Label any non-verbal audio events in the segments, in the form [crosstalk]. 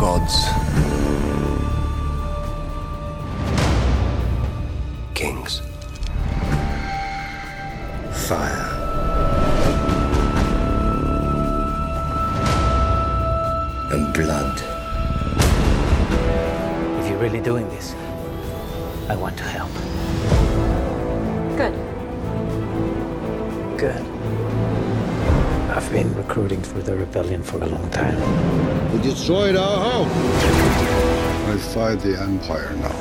Gods. Kings. Fire. And blood. If you're really doing this, I want to help. Good. I've been recruiting for the rebellion for a long time. We destroyed our home. I fight the Empire now.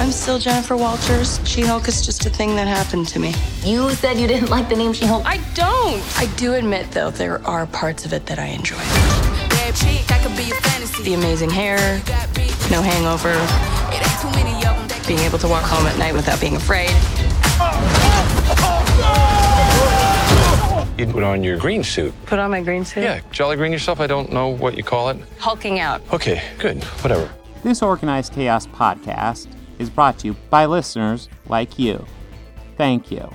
I'm still Jennifer Walters. She Hulk is just a thing that happened to me. You said you didn't like the name She Hulk. I don't. I do admit, though, there are parts of it that I enjoy. The amazing hair, no hangover, being able to walk home at night without being afraid. You put on your green suit. Put on my green suit. Yeah, jolly green yourself. I don't know what you call it. Hulking out. Okay, good. Whatever. This Organized Chaos podcast is brought to you by listeners like you. Thank you.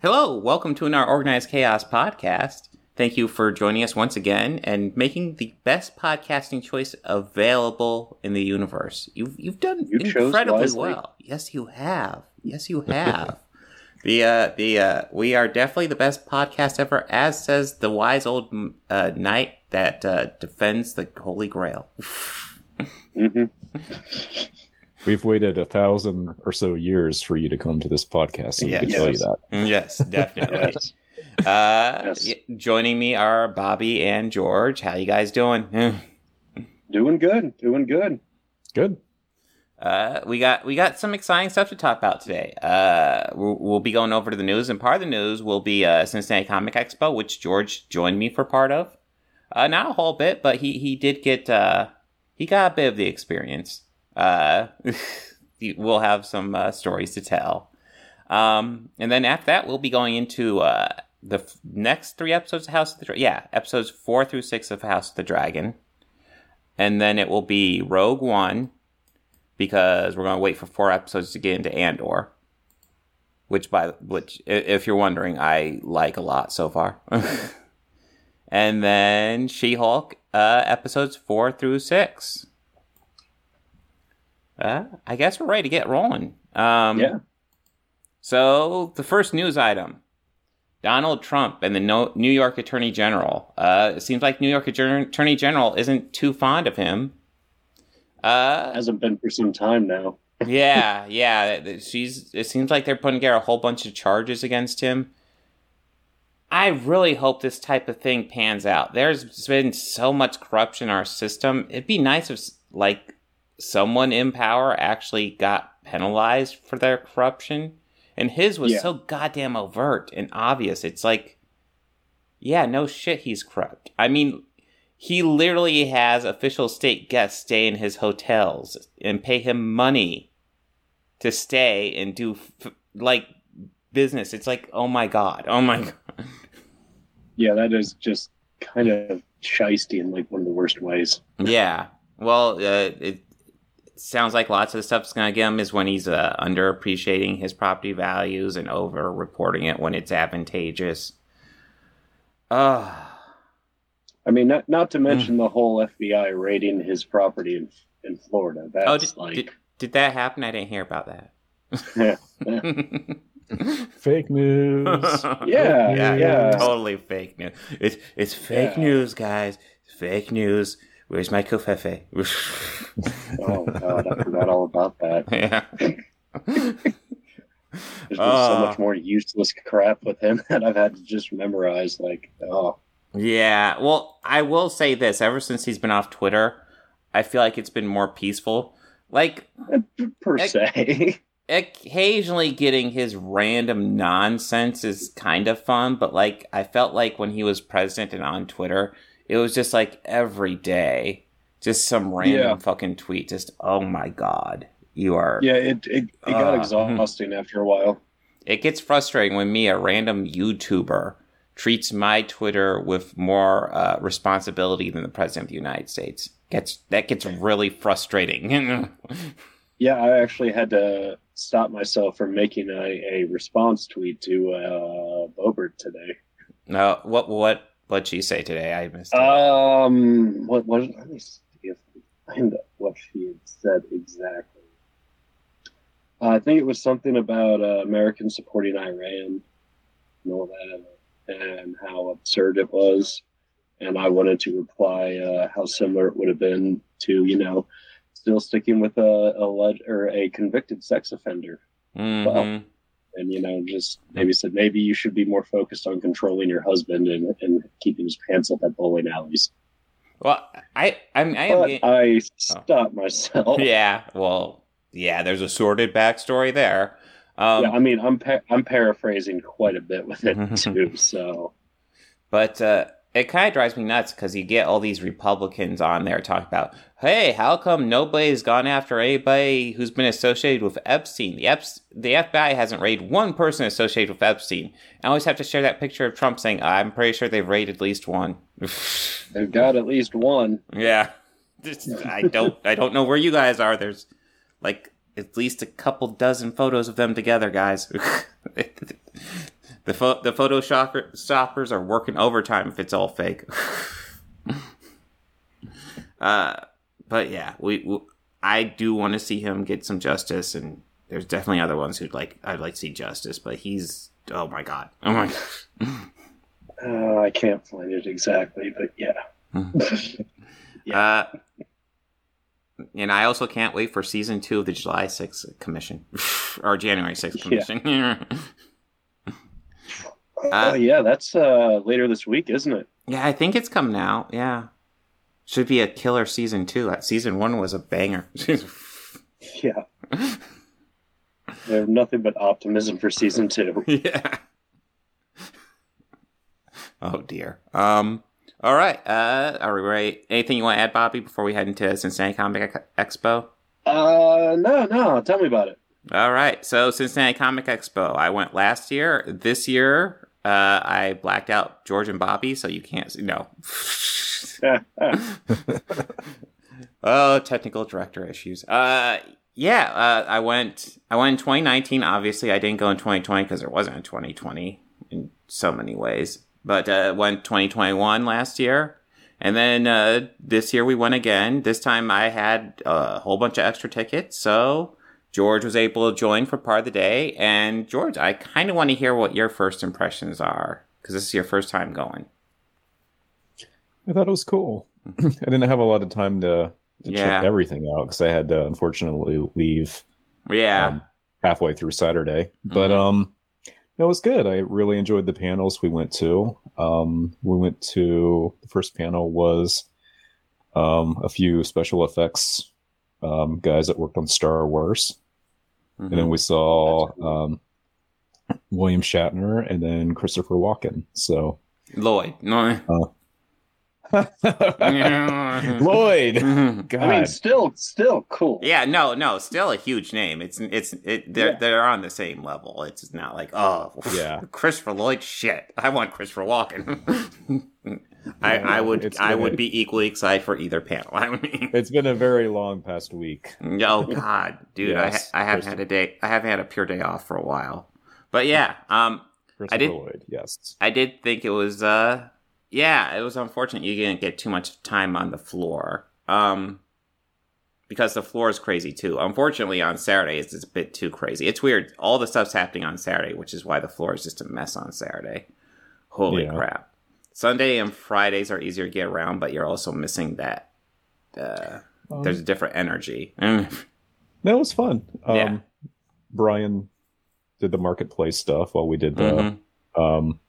Hello, welcome to our Organized Chaos podcast. Thank you for joining us once again and making the best podcasting choice available in the universe. You've you've done You chose incredibly well. Yes, you have. Yes, you have. [laughs] the uh, the uh, we are definitely the best podcast ever, as says the wise old uh, knight that uh, defends the Holy Grail. hmm [laughs] We've waited a thousand or so years for you to come to this podcast, so we Yeah. can tell you Yes. that. [laughs] Yes, definitely. Yes. Uh, Yes. joining me are Bobby and George. How you guys doing? [laughs] Doing good. Doing good. Good. Uh, we got we got some exciting stuff to talk about today. Uh, we'll, we'll be going over to the news, and part of the news will be uh, Cincinnati Comic Expo, which George joined me for part of. Uh, not a whole bit, but he he did get uh, he got a bit of the experience. Uh, [laughs] we'll have some uh, stories to tell. Um, and then after that, we'll be going into uh, the f- next three episodes of House of the Dragon. Yeah, episodes four through six of House of the Dragon. And then it will be Rogue One, because we're going to wait for four episodes to get into Andor. Which, by which, if you're wondering, I like a lot so far. [laughs] and then She Hulk, uh, episodes four through six. Uh, I guess we're ready to get rolling. Um, Yeah. So the first news item: Donald Trump and the No- New York Attorney General. Uh, it seems like New York Attorney Attorney General isn't too fond of him. Uh, Hasn't been for some time now. [laughs] yeah, yeah. She's. It seems like they're putting together a whole bunch of charges against him. I really hope this type of thing pans out. There's been so much corruption in our system. It'd be nice if, like, someone in power actually got penalized for their corruption. And his was Yeah. so goddamn overt and obvious. It's like, yeah, no shit, he's corrupt. I mean, he literally has official state guests stay in his hotels and pay him money to stay and do f- like business. It's like, oh my god, oh my [laughs] god. Yeah, that is just kind of shisty in like one of the worst ways. Yeah. Well, uh, it, it sounds like lots of the stuff's going to get him is when he's uh, underappreciating his property values and over reporting it when it's advantageous. Uh, I mean, not not to mention the whole FBI raiding his property in in Florida. That's oh, did, like did, did that happen? I didn't hear about that. yeah, yeah. [laughs] Fake news. [laughs] Yeah, yeah, yeah. totally fake news. It's it's fake Yeah. news, guys. Fake news. Where's my covfefe? [laughs] Oh god, I forgot all about that. [laughs] yeah. [laughs] There's been so Uh. much more useless crap with him that I've had to just memorize. Like, oh, Yeah. Well, I will say this: ever since he's been off Twitter, I feel like it's been more peaceful. Like per Ec- se. occasionally getting his random nonsense is kind of fun, but like I felt like when he was president and on Twitter, it was just like every day, just some random Yeah. fucking tweet. Just oh my god, you are. yeah, it it, it got Uh, exhausting after a while. It gets frustrating when me, a random YouTuber, treats my Twitter with more uh, responsibility than the president of the United States. Gets that gets really frustrating. [laughs] Yeah, I actually had to stop myself from making a, a response tweet to uh, Boebert today. No, what what what'd she say today? I missed. it. Um, what was? Let me see if I find what she had said exactly. Uh, I think it was something about uh, Americans supporting Iran and all that, and how absurd it was. And I wanted to reply uh, how similar it would have been to, you know, still sticking with a, a leg- or a convicted sex offender. Mhm. And you know, just maybe said maybe you should be more focused on controlling your husband and, and keeping his pants up at bowling alleys. Well, I I, I am. Getting- I stopped myself. [laughs] yeah. Well, yeah. There's a sordid backstory there. Um, yeah, I mean, I'm pa- I'm paraphrasing quite a bit with it [laughs] too. So But uh, it kind of drives me nuts because you get all these Republicans on there talking about, hey, how come nobody's gone after anybody who's been associated with Epstein? The, Ep- the FBI hasn't raided one person associated with Epstein. I always have to share that picture of Trump saying, I'm pretty sure they've raided at least one. [laughs] they've got at least one. yeah. I don't I don't know where you guys are. There's like at least a couple dozen photos of them together, guys. [laughs] the pho- the Photoshopper stoppers are working overtime if it's all fake. [laughs] uh, but yeah, we, we I do want to see him get some justice, and there's definitely other ones who'd like I'd like to see justice, but he's oh my god, oh my. Uh, I can't find it exactly, but [laughs] yeah. Uh, and I also can't wait for season two of the July 6th commission [laughs] or January 6th commission. Oh yeah, that's uh, later this week, isn't it? yeah, I think it's coming out. Yeah. Should be a killer season two. Uh, Season one was a banger. [laughs] Yeah. They have nothing but optimism for season two. [laughs] yeah. Oh dear. Um. All right. Uh. Are we ready? Anything you want to add, Bobby, before we head into Cincinnati Comic Expo? Uh, no, no. Tell me about it. All right. So Cincinnati Comic Expo. I went last year. This year, uh, I blacked out George and Bobby, so you can't see. No. [laughs] oh, technical director issues. Uh, yeah. Uh, I went. I went in 2019. Obviously, I didn't go in 2020 because there wasn't a 2020 in so many ways. But uh, went 2021 last year. And then uh, this year we went again. This time I had a whole bunch of extra tickets, so George was able to join for part of the day. And George, I kind of want to hear what your first impressions are because this is your first time going. I thought it was cool. I didn't have a lot of time to, to Yeah. check everything out because I had to unfortunately leave Yeah, um, halfway through Saturday. But Mhm. um, it was good. I really enjoyed the panels we went to. Um, we went to the first panel was um, a few special effects um, guys that worked on Star Wars, and then we saw um, William Shatner and then Christopher Walken. So Lloyd. No. [laughs] [laughs] Lloyd, Mhm. God, I mean, still, still cool. Yeah, no, no, still a huge name. It's it's it. They're Yeah. they're on the same level. It's not like oh [laughs] Yeah. Christopher Lloyd. Shit, I want Christopher Walken. I I would I would be equally excited for either panel. [laughs] I mean, it's been a very long past week. oh god, dude, Yes, I I haven't had a day. I haven't had a pure day off for a while. But yeah, um, Christopher did- Lloyd, yes. I did think it was uh yeah, it was unfortunate you didn't get too much time on the floor. Um because the floor is crazy too. Unfortunately on Saturday it's a bit too crazy. It's weird. All the stuff's happening on Saturday, which is why the floor is just a mess on Saturday. Holy Yeah. crap. Sunday and Fridays are easier to get around, but you're also missing that uh there's a different energy. [laughs] That was fun. Um, Yeah. Brian did the marketplace stuff while we did the Mhm. um,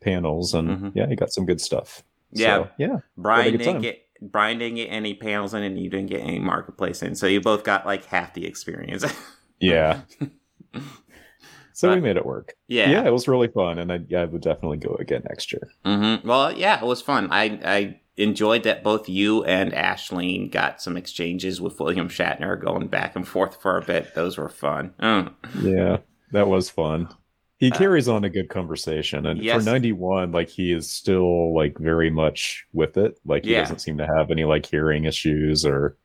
panels, and Mhm. yeah, he got some good stuff. Yeah. So, yeah. Brian Had a good didn't time. get Brian didn't get any panels in and you didn't get any marketplace in. So you both got like half the experience. [laughs] Yeah. [laughs] so we made it work. yeah. Yeah, it was really fun, and I, yeah, I would definitely go again next year. hmm Well, yeah, it was fun. I I enjoyed that both you and Ashleen got some exchanges with William Shatner going back and forth for a bit. Those were fun. Mm. Yeah, that was fun. He carries on a good conversation, and Uh, yes. for ninety one, like he is still like very much with it. Like he Yeah. doesn't seem to have any like hearing issues or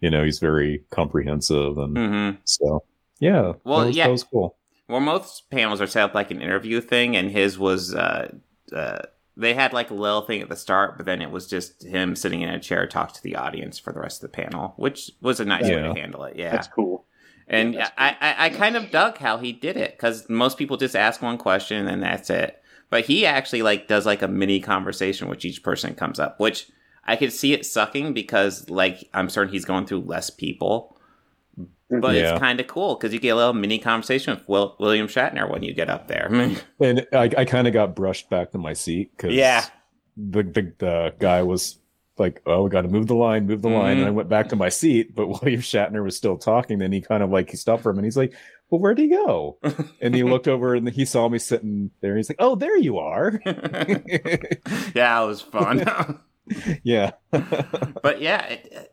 you know he's very comprehensive and hmm so yeah. Well, that was, yeah. that was cool. Well, most panels are set up like an interview thing, and his was uh, uh, they had like a little thing at the start, but then it was just him sitting in a chair talk to the audience for the rest of the panel, which was a nice way to handle it. Yeah, That's cool. and Yeah, that's I, I, I kind of dug how he did it because most people just ask one question and that's it. But he actually like does like a mini conversation which each person comes up, which I could see it sucking because like I'm certain he's going through less people. But Yeah. it's kind of cool because you get a little mini conversation with Will, William Shatner when you get up there. [laughs] And I, I kind of got brushed back to my seat because Yeah. the, the the guy was like, "Oh, we got to move the line, move the line," Mhm. and I went back to my seat. But [laughs] William Shatner was still talking. Then he kind of like he stopped for him, and he's like, "Well, where'd he go?" [laughs] and he looked over and he saw me sitting there. And he's like, "Oh, there you are." yeah, it was fun. yeah, but yeah, it,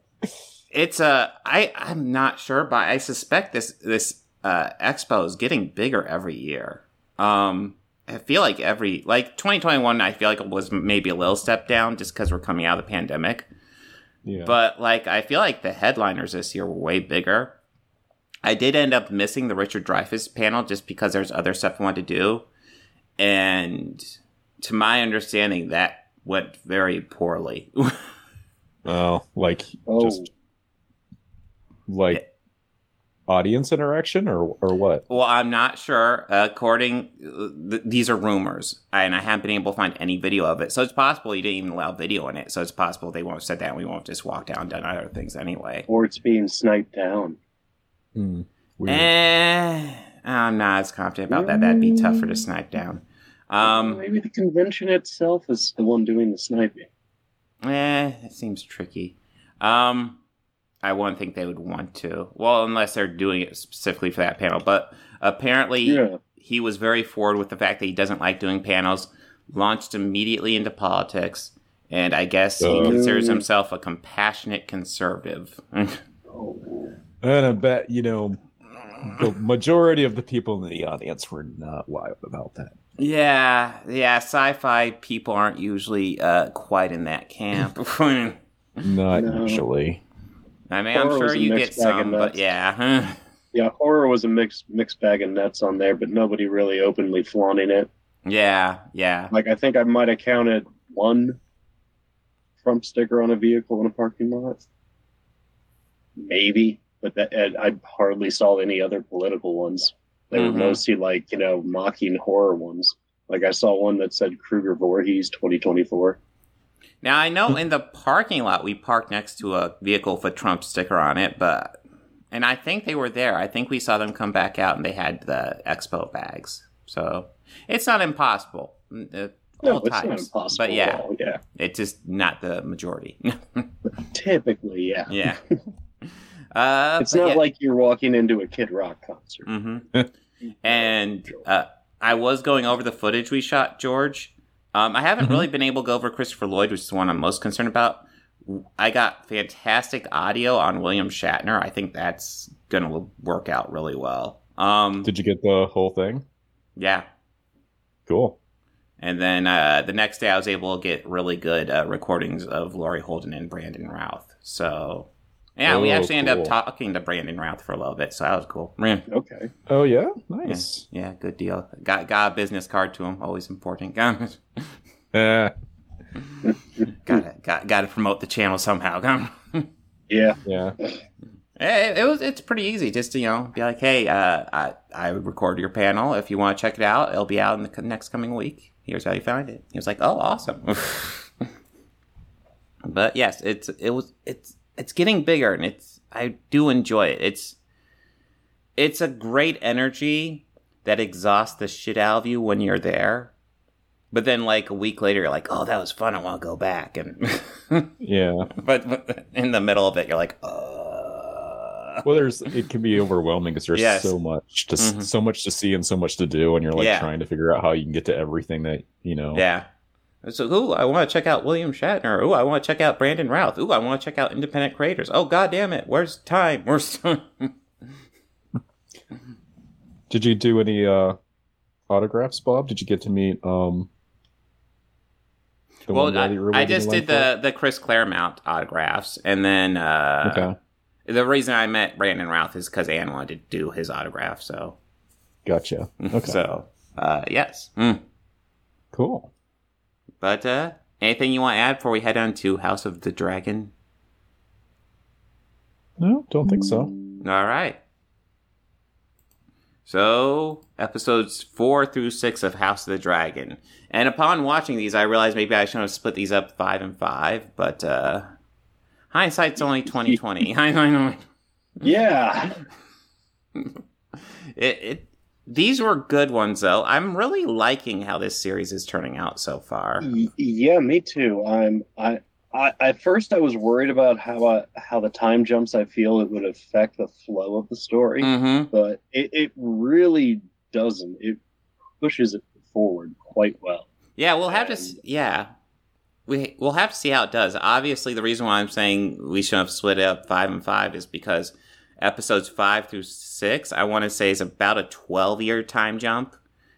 it's uh, I I'm not sure, but I suspect this this uh, expo is getting bigger every year. Um, I feel like every like 2021, I feel like it was maybe a little step down just because we're coming out of the pandemic. yeah. But like, I feel like the headliners this year were way bigger. I did end up missing the Richard Dreyfuss panel just because there's other stuff I wanted to do, and to my understanding, that went very poorly. [laughs] oh, like Oh, just like audience interaction or or what? Well, I'm not sure. According, th- these are rumors, and I haven't been able to find any video of it. So it's possible you didn't even allow video in it. So it's possible they won't have said that. and We won't just walk down and done other things anyway. or it's being sniped down. Weird. Eh, I'm not as confident about that. That'd be tougher to snipe down. Um, Maybe the convention itself is the one doing the sniping. eh, it seems tricky. Um, I wouldn't think they would want to. Well, unless they're doing it specifically for that panel. But apparently, Yeah. he was very forward with the fact that he doesn't like doing panels, launched immediately into politics, and I guess he Uh. considers himself a compassionate conservative. [laughs] And I bet you know the majority of the people in the audience were not wild about that. yeah, yeah, sci-fi people aren't usually uh, quite in that camp. [laughs] Not No. usually. Mean, I'm Horror sure was a you get mixed bag of some, but yeah. yeah, horror was a mixed mixed bag of nuts on there, but nobody really openly flaunting it. yeah, yeah. Like I think I might have counted one Trump sticker on a vehicle in a parking lot, maybe, but that I hardly saw any other political ones. They were mm-hmm. mostly like you know mocking horror ones. Like I saw one that said Kruger Voorhees 2024. Now I know in the parking lot we parked next to a vehicle with a Trump sticker on it, but and I think they were there. I think we saw them come back out and they had the expo bags. So it's not impossible. Uh, No, all it's not impossible. But yeah, yeah. it's just not the majority. [laughs] Typically, yeah. yeah. Uh, [laughs] It's not yeah. like you're walking into a Kid Rock concert. hmm [laughs] and uh, I was going over the footage we shot, George. Um, I haven't Mhm. really been able to go over Christopher Lloyd, which is the one I'm most concerned about. I got fantastic audio on William Shatner. I think that's going to work out really well. Um, Did you get the whole thing? yeah. Cool. And then uh, the next day, I was able to get really good uh, recordings of Laurie Holden and Brandon Routh. So, yeah, we Oh, actually ended up talking to Brandon Routh for a little bit. So that was cool. Man. Okay. Oh yeah, Yeah, nice. yeah, good deal. Got got a business card to him, always important. [laughs] Got Eh, got got got to promote the channel somehow. [laughs] Yeah. yeah. it, it was it's pretty easy. Just to, you know, be like, hey, uh, I I record your panel. If you want to check it out, it'll be out in the co- next coming week. Here's how you find it. He was like, oh, awesome. [laughs] but yes, it's it was it's it's getting bigger, and it's I do enjoy it. It's it's a great energy that exhausts the shit out of you when you're there. But then, like a week later, you're like, "Oh, that was fun. I want to go back." And [laughs] Yeah. but, but in the middle of it, you're like, "Uh." Well, there's it can be overwhelming because there's Yes. so much to Mhm. so much to see and so much to do, and you're like Yeah. trying to figure out how you can get to everything that you know. Yeah. So, ooh, I want to check out William Shatner. Ooh, I want to check out Brandon Routh. Ooh, I want to check out independent creators. Oh, god damn it. Where's time? Where's [laughs] time? Did you do any uh autographs, Bob? Did you get to meet um? well, guy that you I, I just did the, the Chris Claremont autographs. And then, uh, Okay. The reason I met Brandon Routh is because Anne wanted to do his autograph. So, Gotcha. [laughs] Okay. so uh, yes. Mm. cool. But uh, anything you want to add before we head on to House of the Dragon? No, don't think so. All right. So, episodes four through six of House of the Dragon. And upon watching these, I realized maybe I should have split these up five and five, but uh hindsight's only [laughs] twenty twenty. [laughs] I know. Yeah. [laughs] It, it these were good ones though. I'm really liking how this series is turning out so far. Yeah, me too. I'm I, I at first I was worried about how I, how the time jumps I feel it would affect the flow of the story, Mm-hmm. but it, it really doesn't. It pushes it forward quite well. Yeah, we'll have to. Yeah, we we'll have to see how it does. Obviously, the reason why I'm saying we should have split it up five and five is because episodes five through six, I want to say, is about a 12 year time jump,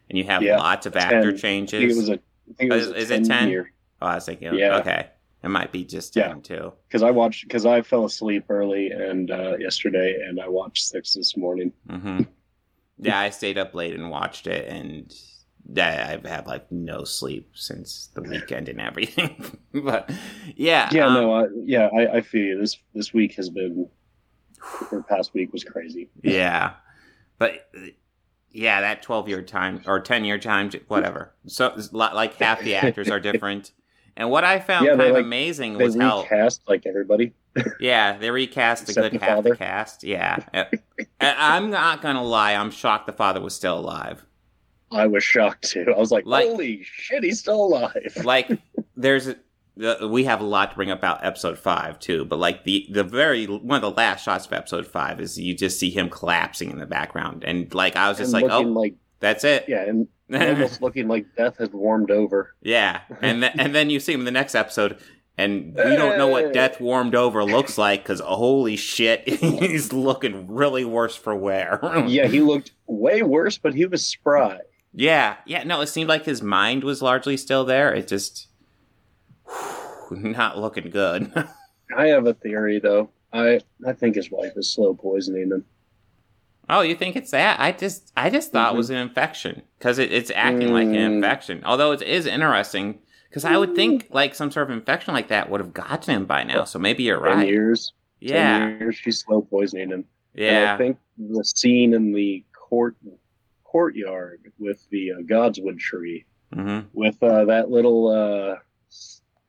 and you have Yeah, lots of actor 10. I changes. it was a. I think it was Is- it 10? year oh, I was thinking, Yeah. okay, it might be just Yeah. ten too. because I watched because I fell asleep early and uh, yesterday and I watched six this morning. hmm yeah, I stayed up late and watched it, and yeah, I've had like no sleep since the weekend and everything. [laughs] but yeah, Yeah, um, no, I, yeah, I, I feel you. This this week has been, or past week was crazy. Yeah, but yeah, that twelve year time or ten year time, whatever. So like half the actors are different. And what I found Yeah, kind of like, amazing was how recast like everybody. yeah they recast a good the half the cast. Yeah, Uh, I'm not gonna lie, I'm shocked the father was still alive. I was shocked too. I was like, Like- "Holy shit, he's still alive!" Like there's. The, we have a lot to bring up about episode five too, but like the the very one of the last shots of episode five is you just see him collapsing in the background, and like I was just And like, oh, like that's it. yeah, and almost [laughs] looking like death had warmed over. Yeah, and th- and then you see him in the next episode, and we don't know what Death Warmed Over looks like because holy shit, [laughs] he's looking really worse for wear. [laughs] Yeah, he looked way worse, but he was spry. yeah, yeah. No, it seemed like his mind was largely still there. It just [sighs] not looking good. [laughs] I have a theory though. I I think his wife is slow poisoning him. oh, you think it's that? I just I just thought it was an infection because it, it's acting like an Mm. infection. Although it is interesting because I would think like some sort of infection like that would have gotten him by now. So maybe you're Ten right. years. Yeah, 10 years, she's slow poisoning him. And yeah. I think the scene in the court courtyard with the uh, Godswood tree, hmm with uh, that little uh,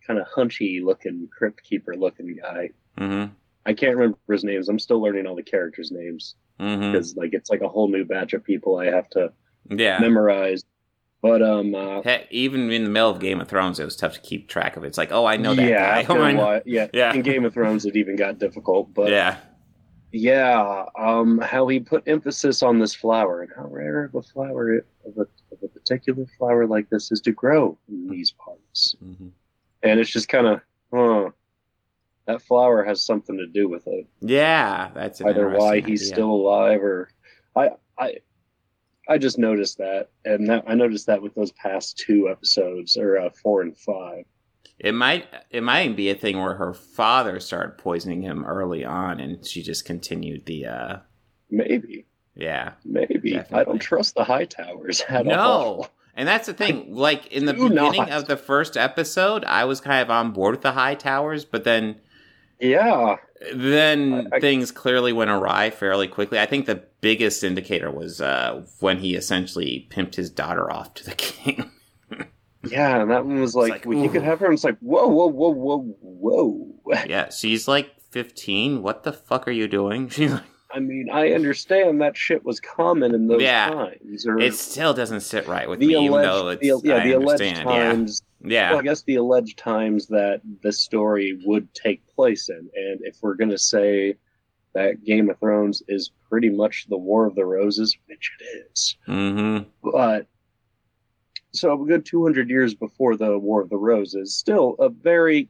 kind of hunchy looking crypt keeper looking guy. hmm I can't remember his names. I'm still learning all the characters' names because like it's like a whole new batch of people I have to Yeah. memorize. But um, uh, Heck, even in the middle of Game of Thrones, it was tough to keep track of. It's like, oh, I know that yeah, guy. [laughs] Oh, I know- yeah, Yeah. In Game of Thrones, it even got difficult. But yeah. Yeah, um, how he put emphasis on this flower and how rare of a flower of a, of a particular flower like this is to grow in these parts. Mhm. And it's just kind of, huh, that flower has something to do with it. Yeah, that's Either why he's idea. still alive or I, I, I just noticed that, and that, I noticed that with those past two episodes or uh, four and five. It might it might be a thing where her father started poisoning him early on, and she just continued the. uh Maybe, Yeah. maybe I don't trust the Hightowers at all. And that's the thing. Like in the do beginning not. of the first episode, I was kind of on board with the Hightowers, but then Yeah, then I- I- things clearly went awry fairly quickly. I think the biggest indicator was uh, when he essentially pimped his daughter off to the [laughs] king. Yeah, and that one was like, like, well, you could have her, and it's like, whoa, whoa, whoa, whoa, whoa. [laughs] yeah, she's like 15. What the fuck are you doing? [laughs] She's like, I mean, I understand that shit was common in those Yeah. times. Or it still doesn't sit right with the me, alleged, even though it's the, yeah, I the alleged understand. Yeah, times. yeah, Well, I guess the alleged times that the story would take place in, and if we're gonna say that Game of Thrones is pretty much the War of the Roses, which it is, mm-hmm. but so a good 200 years before the War of the Roses, still a very,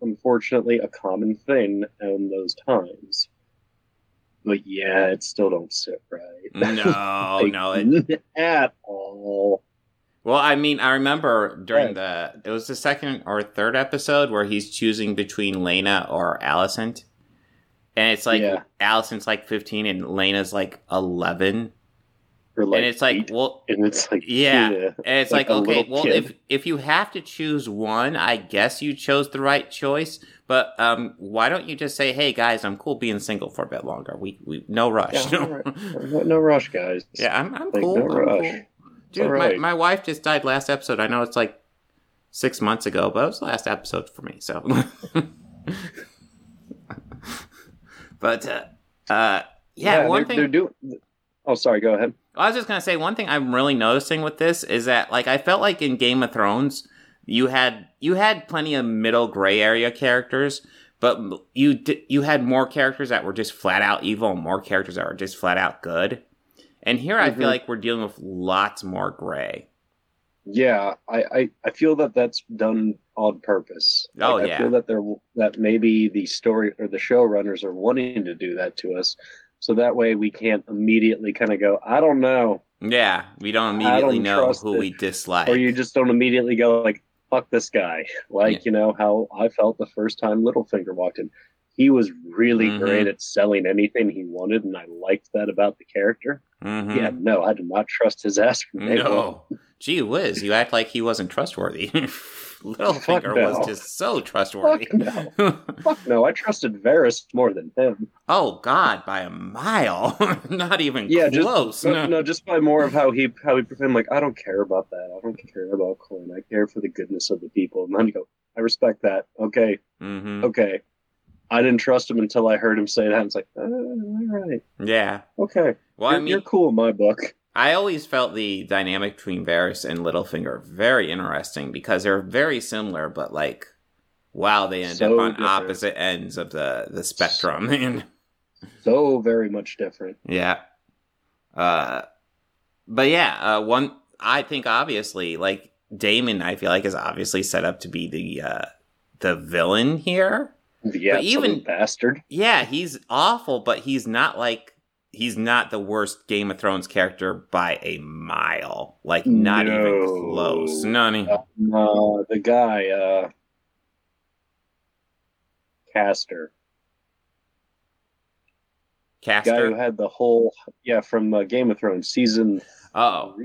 unfortunately, a common thing in those times. But yeah, it still don't sit right. No, [laughs] Like, no. It, [laughs] at all. well, I mean, I remember during the it was the second or third episode where he's choosing between Laena or Alicent, and it's like Yeah. Alicent's like 15 and Laena's like 11, Or like and it's like, eight, well, and it's like yeah, and it's like, a okay, well, kid. if if you have to choose one, I guess you chose the right choice. But um, why don't you just say, "Hey guys, I'm cool being single for a bit longer. We we no rush." Yeah, no, no rush, guys. [laughs] Yeah, I'm, I'm Like, cool. no I'm rush. cool. Dude, right. my, my wife just died last episode. I know it's like six months ago, but it was the last episode for me. So, [laughs] but uh, uh, yeah, one they're, thing they're doing. Oh, sorry. Go ahead. I was just gonna say one thing I'm really noticing with this is that like I felt like in Game of Thrones you had you had plenty of middle gray area characters, but you di- you had more characters that were just flat out evil and more characters that were just flat out good. And here I Mhm. feel like we're dealing with lots more gray. Yeah, I, I, I feel that that's done on purpose. Oh, Like, yeah. I feel that they're that maybe the story or the showrunners are wanting to do that to us, so that way we can't immediately kind of go, I don't know, Yeah, we don't immediately don't know who it. we dislike. or you just don't immediately go like, fuck this guy. [laughs] Like Yeah. you know how I felt the first time Littlefinger walked in. He was really Mhm. great at selling anything he wanted, and I liked that about the character. Mhm. Yeah, no, I did not trust his ass from day. No. Gee whiz, you act like he wasn't trustworthy. [laughs] Littlefinger [laughs] no. was just so trustworthy. Fuck no. Fuck no, I trusted Varys more than him. oh God, by a mile. [laughs] Not even Yeah, just- close. No, no. no, just by more of how he how he pretend like I don't care about that. I don't care about Corn. I care for the goodness of the people. And then you go, I respect that. Okay, hmm okay. I didn't trust him until I heard him say that. It's like, uh, all right, Yeah. okay. Well, you're, I mean, you're cool in my book. I always felt the dynamic between Varys and Littlefinger very interesting because they're very similar, but like, wow, they end So up on different. opposite ends of the the spectrum. [laughs] And So very much different. yeah, uh, but yeah, uh, one I think obviously like Daemon, I feel like is obviously set up to be the uh, the villain here. Yeah, even- bastard. Yeah, he's awful, but he's not like he's not the worst Game of Thrones character by a mile. Like not even close. Not even. Uh, the guy, uh, Craster, guy who had the whole yeah from uh, Game of Thrones season Oh.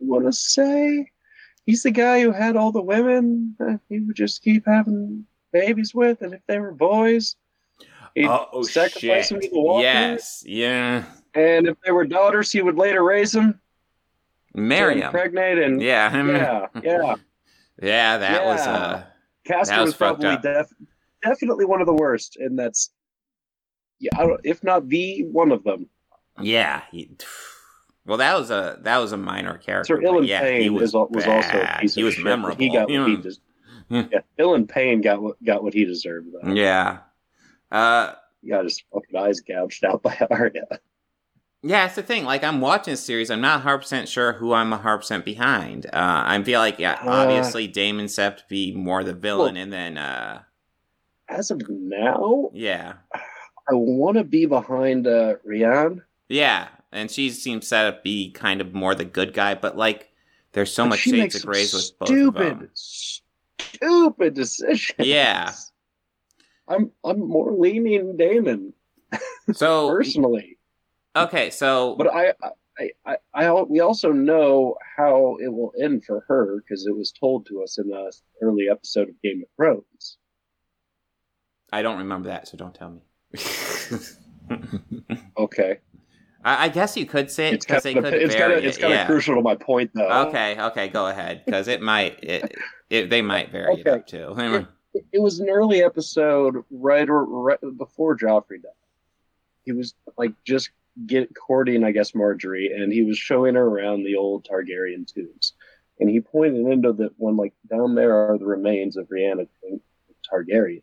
Want to say he's the guy who had all the women that he would just keep having babies with, and if they were boys, he'd oh sacrifice shit. them to the walkers. Yes, yeah. And if they were daughters, he would later raise them, Marry to him. impregnate, and Yeah, him. yeah, yeah. [laughs] Yeah, that was Yeah. uh. Craster was was, probably def- definitely one of the worst, and that's yeah, I don't, if not the one of them. Yeah. He, well, that was a that was a minor character. Sir Ilyn yeah, Payne he was, is, was also a bad. piece He of was shit. memorable. He got what he Mm. [laughs] des- Mm. yeah, Ilyn Payne got what got what he deserved. Though. Yeah. Uh. He got his fucking eyes gouged out by [laughs] Arya. Yeah, it's the thing. Like, I'm watching this series. I'm not 100% sure who I'm 100% behind. Uh, I feel like, yeah, Uh, obviously Daemon set to be more the villain, Well- and then, uh, As of now, yeah. I want to be behind uh, Rian. Yeah, and she seems set up to be kind of more the good guy, but, like, there's so but much shades of grays with both stupid, of them. stupid decisions. Yeah. I'm I'm more leaning Daemon So, personally. okay, so, But I, I, I, I, we also know how it will end for her because it was told to us in the early episode of Game of Thrones. I don't remember that, so don't tell me. [laughs] Okay, I, I guess you could say it it's because kind they of could it's vary kind of it's it, kind of yeah. crucial to my point though. Okay, okay, go ahead because it might it, it they might vary it Okay. up too. [laughs] It, was an early episode right, or, right before Joffrey died. He was like just get courting, I guess, Margaery, and he was showing her around the old Targaryen tombs. And he pointed into that one like down there are the remains of Rhianna Targaryen.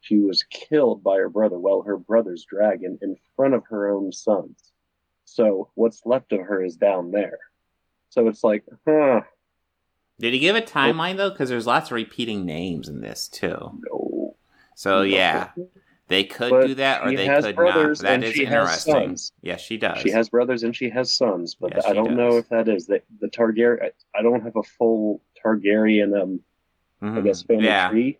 She was killed by her brother, well, her brother's dragon, in front of her own sons. So what's left of her is down there. So it's like, huh, Did he give a timeline though? Because there's lots of repeating names in this too. no. So yeah, they could But do that or they could not. That has interesting. Yes, she does. She has brothers and she has sons, but Yes, I don't know if that is the the Targaryen. I don't have a full Targaryen, um, I Mhm. guess, family Yeah, tree.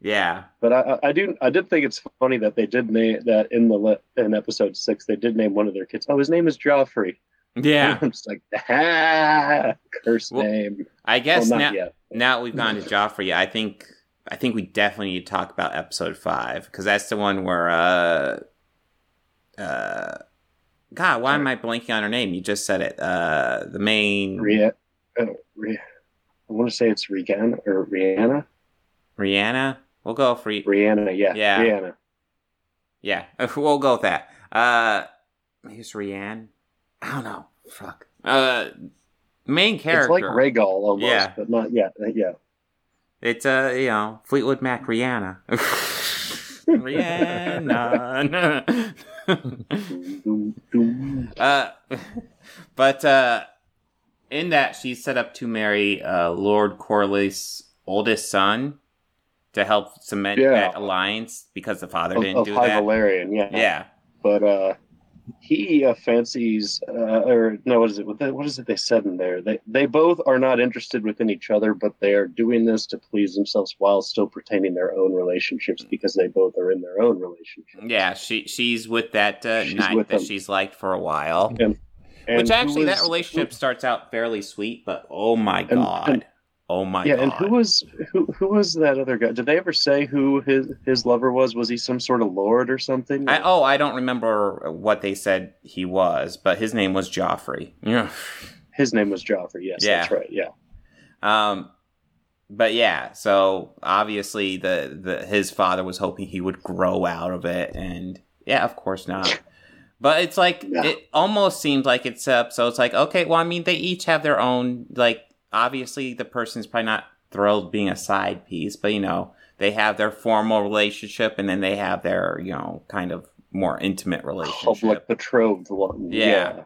Yeah. But I, I- I do I did think it's funny that they did name that in the in episode six they did name one of their kids. Oh, his name is Joffrey. Yeah. [laughs] I'm just like ah, curse Well, name. I guess well, now, yet. now we've gone to [laughs] Joffrey, I think I think we definitely need to talk about episode five because that's the one where uh uh God, why am I blanking on her name? You just said it. Uh the main uh, I want to say it's Rihanna or Rihanna. Rihanna. We'll go for Rihanna, yeah, Yeah. Rihanna. yeah. [laughs] We'll go with that. Uh, it's Rihanna. I don't know. Fuck. Uh, main character. It's like Rhaegal almost, Yeah. but not yet. Yeah, It's uh, you know, Fleetwood Mac Rihanna. [laughs] Rihanna. Doom, [laughs] doom. uh, but uh, in that she's set up to marry uh, Lord Corley's oldest son to help cement Yeah. that alliance because the father of, didn't of do High that. Velaryon, yeah, Yeah. But uh, he uh, fancies, uh, or no, what is it? What is it they said in there? They they both are not interested within each other, but they are doing this to please themselves while still retaining their own relationships because they both are in their own relationship. Yeah, she she's with that uh, She's knight with that them. she's liked for a while. And, and Which who actually, that was- relationship starts out fairly sweet, but oh my And- god, and- oh my yeah, god, and who was who? Who was that other guy? Did they ever say who his his lover was? Was he some sort of lord or something? I, oh, I don't remember what they said he was, but his name was Joffrey. Yeah. [laughs] his name was Joffrey. Yes, Yeah. that's right. Yeah, Um, but yeah, so obviously the the his father was hoping he would grow out of it, and yeah, of course not. [laughs] But it's like Yeah. it almost seems like it's up. So it's like okay, well, I mean, they each have their own. Like obviously, the person's probably not thrilled being a side piece, but you know, they have their formal relationship, and then they have their you know kind of more intimate relationship. public betrothed one. Yeah.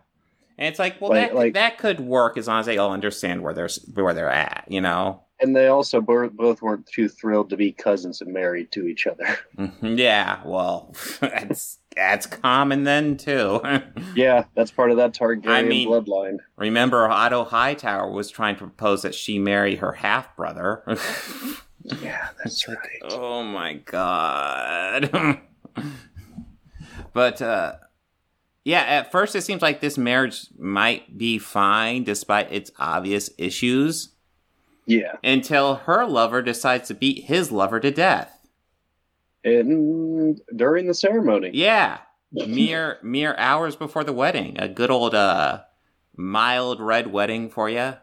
And it's like, well, Like- that like- that could work as long as they all understand where they're where they're at, you know. and they also bo- both weren't too thrilled to be cousins and married to each other. Mhm, Yeah, well, [laughs] that's that's common then too. [laughs] yeah, that's part of that Targaryen I mean- bloodline. Remember, Otto Hightower was trying to propose that she marry her half brother. [laughs] Yeah, that's [laughs] right. oh my god. but uh yeah, at first it seems like this marriage might be fine despite its obvious issues Yeah, until her lover decides to beat his lover to death. And during the ceremony, Yeah. [laughs] Mere mere hours before the wedding. A good old uh mild red wedding for you.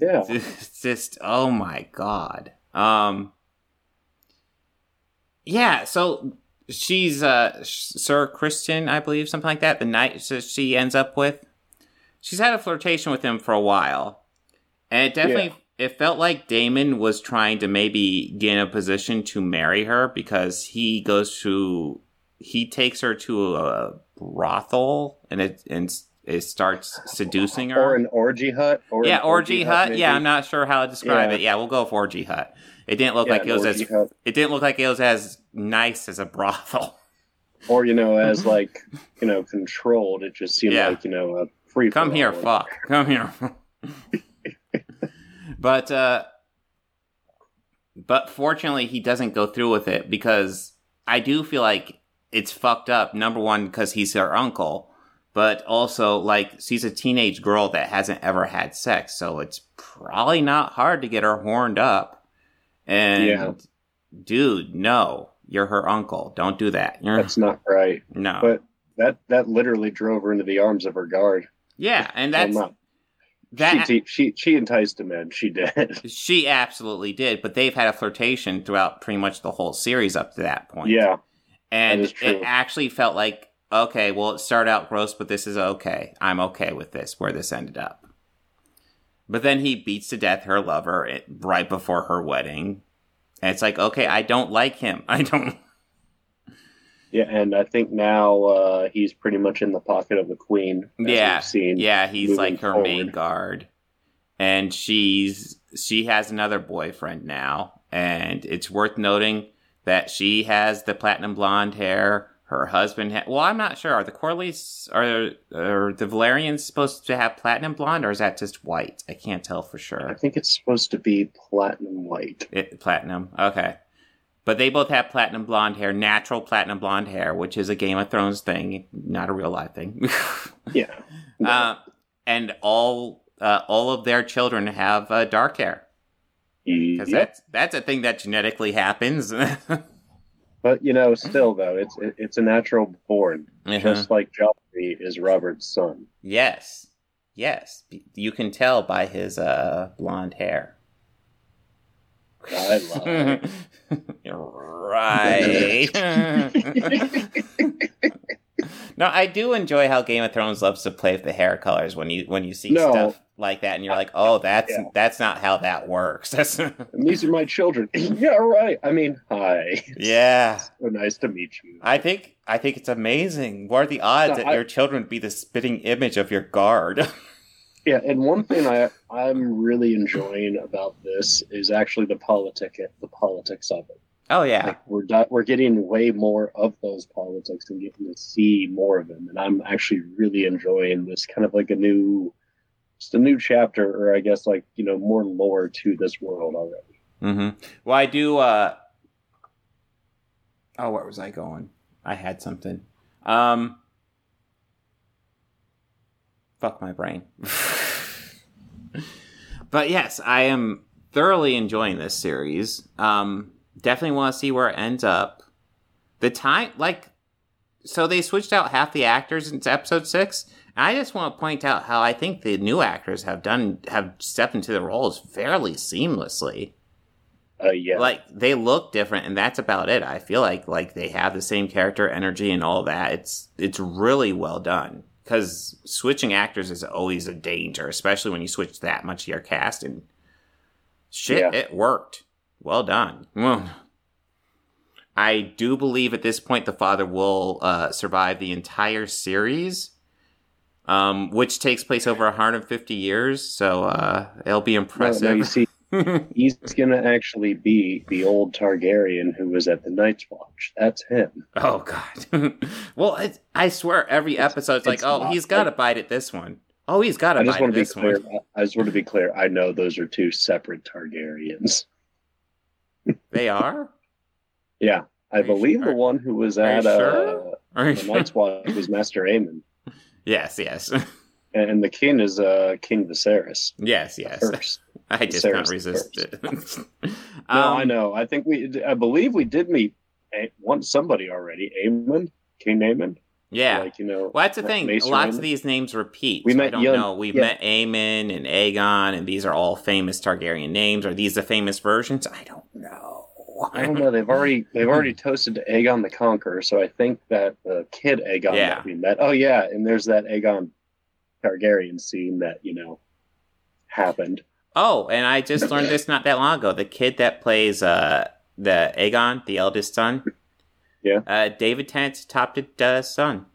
yeah, It's [laughs] just oh my god. Um Yeah, so she's uh Sir Christian, I believe, something like that. The night she ends up with. She's had a flirtation with him for a while. And it definitely it felt like Daemon was trying to maybe get in a position to marry her because he goes to he takes her to a brothel and it and it starts seducing her. or an orgy hut, or yeah, an orgy, hut. maybe. Yeah, I'm not sure how to describe Yeah. it. Yeah, we'll go with orgy hut. It didn't look Yeah, like it was as hut. it didn't look like it was as nice as a brothel. [laughs] or you know, as [laughs] like you know, controlled. It just seemed Yeah. like you know, a free. Come here, fuck. Come here. [laughs] but uh but fortunately he doesn't go through with it because I do feel like it's fucked up. Number one, because he's her uncle, but also like she's a teenage girl that hasn't ever had sex, so it's probably not hard to get her horned up. And Yeah. dude, no, you're her uncle. Don't do that. You're That's not right. no. But that that literally drove her into the arms of her guard. yeah, and that's that. she, she she enticed him in. She did. [laughs] She absolutely did, but they've had a flirtation throughout pretty much the whole series up to that point. yeah, and that is true. it actually felt like okay, well, it started out gross, but this is okay. I'm okay with this where this ended up. But then he beats to death her lover eh, right before her wedding, and it's like okay, I don't like him. [laughs] I don't. Yeah, and I think now uh, he's pretty much in the pocket of the queen. yeah, yeah, he's like her forward. main guard, and she's she has another boyfriend now, and it's worth noting that she has the platinum blonde hair. Her husband, ha- well, I'm not sure. Are the Corleys are are the Velaryons supposed to have platinum blonde, or is that just white? I can't tell for sure. I think it's supposed to be platinum white. It, platinum, okay. But they both have platinum blonde hair, natural platinum blonde hair, which is a Game of Thrones thing, not a real life thing. [laughs] Yeah. uh, and all uh, all of their children have uh, dark hair because Yep. that's that's a thing that genetically happens. [laughs] But you know, still though, it's it, it's a natural born, Uh-huh. just like Joffrey is Robert's son. yes, yes, you can tell by his uh, blonde hair. I love it. [laughs] right. [laughs] no, I do enjoy how Game of Thrones loves to play with the hair colors when you when you see No. stuff like that, and you're like, oh, that's Yeah. that's not how that works. [laughs] That's these are my children. [clears throat] yeah, right. I mean, hi. yeah. So nice to meet you. I think I think it's amazing. What are the odds No, that I- your children be the spitting image of your guard? Yeah, and one thing I I'm really enjoying about this is actually the politic the politics of it. oh yeah, Like we're di- we're getting way more of those politics and getting to see more of them, and I'm actually really enjoying this kind of like a new, just a new chapter, or I guess like you know more lore to this world already. hmm Well, I do. uh Oh, where was I going? I had something. Um, fuck my brain. [laughs] but yes, I am thoroughly enjoying this series. Um, definitely want to see where it ends up. The time, like, so they switched out half the actors in episode six. And I just want to point out how I think the new actors have done have stepped into the roles fairly seamlessly Uh, yeah, like they look different and that's about it i feel like like they have the same character energy and all that it's it's really well done because switching actors is always a danger especially when you switch that much of your cast and shit Yeah. it worked. Well done. Well i do believe at this point the father will uh, survive the entire series um, which takes place over 150 years so uh, it'll be no, impressive no, you see, [laughs] he's gonna actually be the old Targaryen who was at the Night's Watch. That's him. Oh God! [laughs] well, it, I swear every episode's like, it's oh, he's got to bite at this one. Oh, he's got to bite at this clear. one. I just want to be clear. I know those are two separate Targaryens. [laughs] They are. Yeah, I Are believe sure? the one who was at sure? uh, the sure? Night's Watch was Maester Aemon, Yes, yes, and the king is uh, King Viserys yes, yes. first. [laughs] I just Viserys can't resist it. [laughs] No, Um, I know. I think we. I believe we did meet a, one somebody already. Aemon, King Aemon. Yeah. like you know. Well, that's the thing. Maester Lots of these names repeat. We so I met don't young- know. We've yeah. met Aemon and Aegon, and these are all famous Targaryen names. Are these the famous versions? I don't know. I don't know. They've already [laughs] they've already toasted to Aegon the Conqueror, so I think that the kid Aegon Yeah. that we met. Oh yeah, and there's that Aegon Targaryen scene that you know happened. Oh, and I just learned this not that long ago. The kid that plays uh, the Aegon, the eldest son, Yeah. uh, David Tennant's adopted uh, son.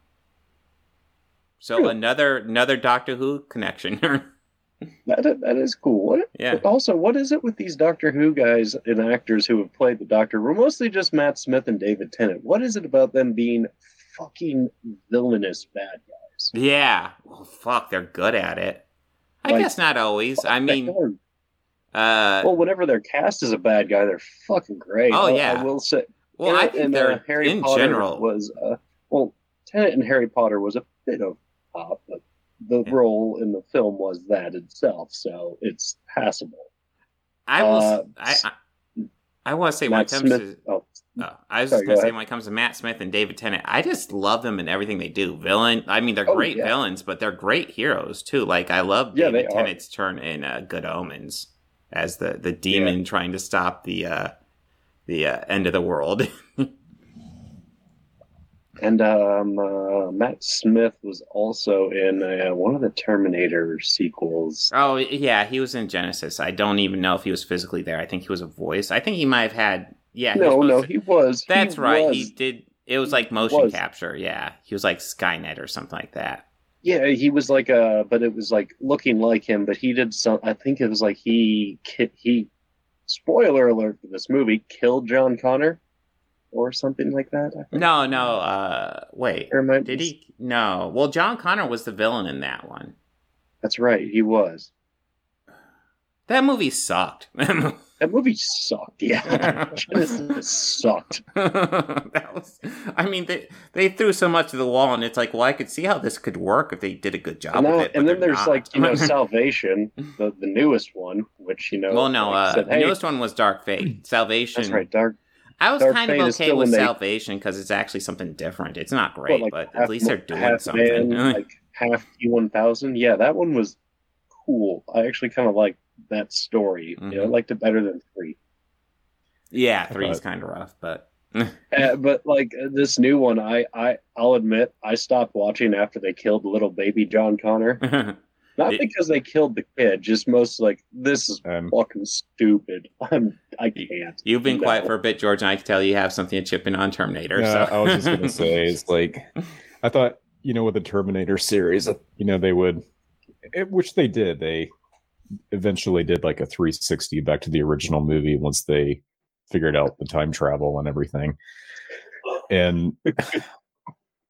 So Really? another another Doctor Who connection. [laughs] That is, that is cool. What? yeah. Also, what is it with these Doctor Who guys and actors who have played the Doctor? We're mostly just Matt Smith and David Tennant. What is it about them being fucking villainous bad guys? Yeah. Well, fuck, they're good at it. I Like, guess not always. I mean, uh, well, whenever they're cast as a bad guy, they're fucking great. Oh, I- yeah. I will say. well, I Tennant think and, they're uh, Harry in Potter general. was uh, well, Tennant and Harry Potter was a bit of pop, but the Yeah. role in the film was that itself, so it's passable. I will. uh, I, I, I want to say when Matt it comes Smith. to. Oh, Uh, I was Sorry, just gonna say ahead. when it comes to Matt Smith and David Tennant, I just love them and everything they do. Villain, I mean, they're Oh, great yeah. villains, but they're great heroes too. Like I love Yeah, David they are. Tennant's turn in uh, Good Omens as the the demon trying to stop the uh, the uh, end of the world. [laughs] and um, uh, Matt Smith was also in uh, one of the Terminator sequels. oh yeah, he was in Genesis. I don't even know if he was physically there. I think he was a voice. I think he might have had. Yeah, no, no, to- he was. That's he right. was. He did. It was like motion was. capture. Yeah, he was like Skynet or something like that. Yeah, he was like a, but it was like looking like him. But he did some. I think it was like he he. Spoiler alert for this movie: killed John Connor, or something like that. No, no. Uh, wait. Or am I- Did he? No. Well, John Connor was the villain in that one. That's right. He was. That movie sucked. [laughs] That movie sucked. Yeah, [laughs] Genesis sucked. [laughs] that was. I mean, they they threw so much to the wall, and it's like, well, I could see how this could work if they did a good job And, now- it. and then there's not. like you know [laughs] Salvation, the the newest one, which you know. well, no, like, uh, said, the newest one was Dark Fate. [clears throat] Salvation. That's right, Dark. I was Dark kind Fate of okay with Salvation because it's actually something different. It's not great, like, but half at least they're doing something. Man, like half T one thousand. Yeah, that one was cool. I actually kind of liked that story. You know, I Mhm. liked it better than three. yeah, three is kind of rough, but [laughs] Uh, but like uh, this new one, I I I'll admit I stopped watching after they killed little baby John Connor. [laughs] Not It- because they killed the kid, just most like this is Um, fucking stupid. [laughs] I'm I can't. you've been No. quiet for a bit, George, and I can tell you have something to chip in on Terminator. Yeah, so I was just gonna say it's like I thought you know with the Terminator series you know they would it, which they did they eventually did like a 360 back to the original movie once they figured out the time travel and everything and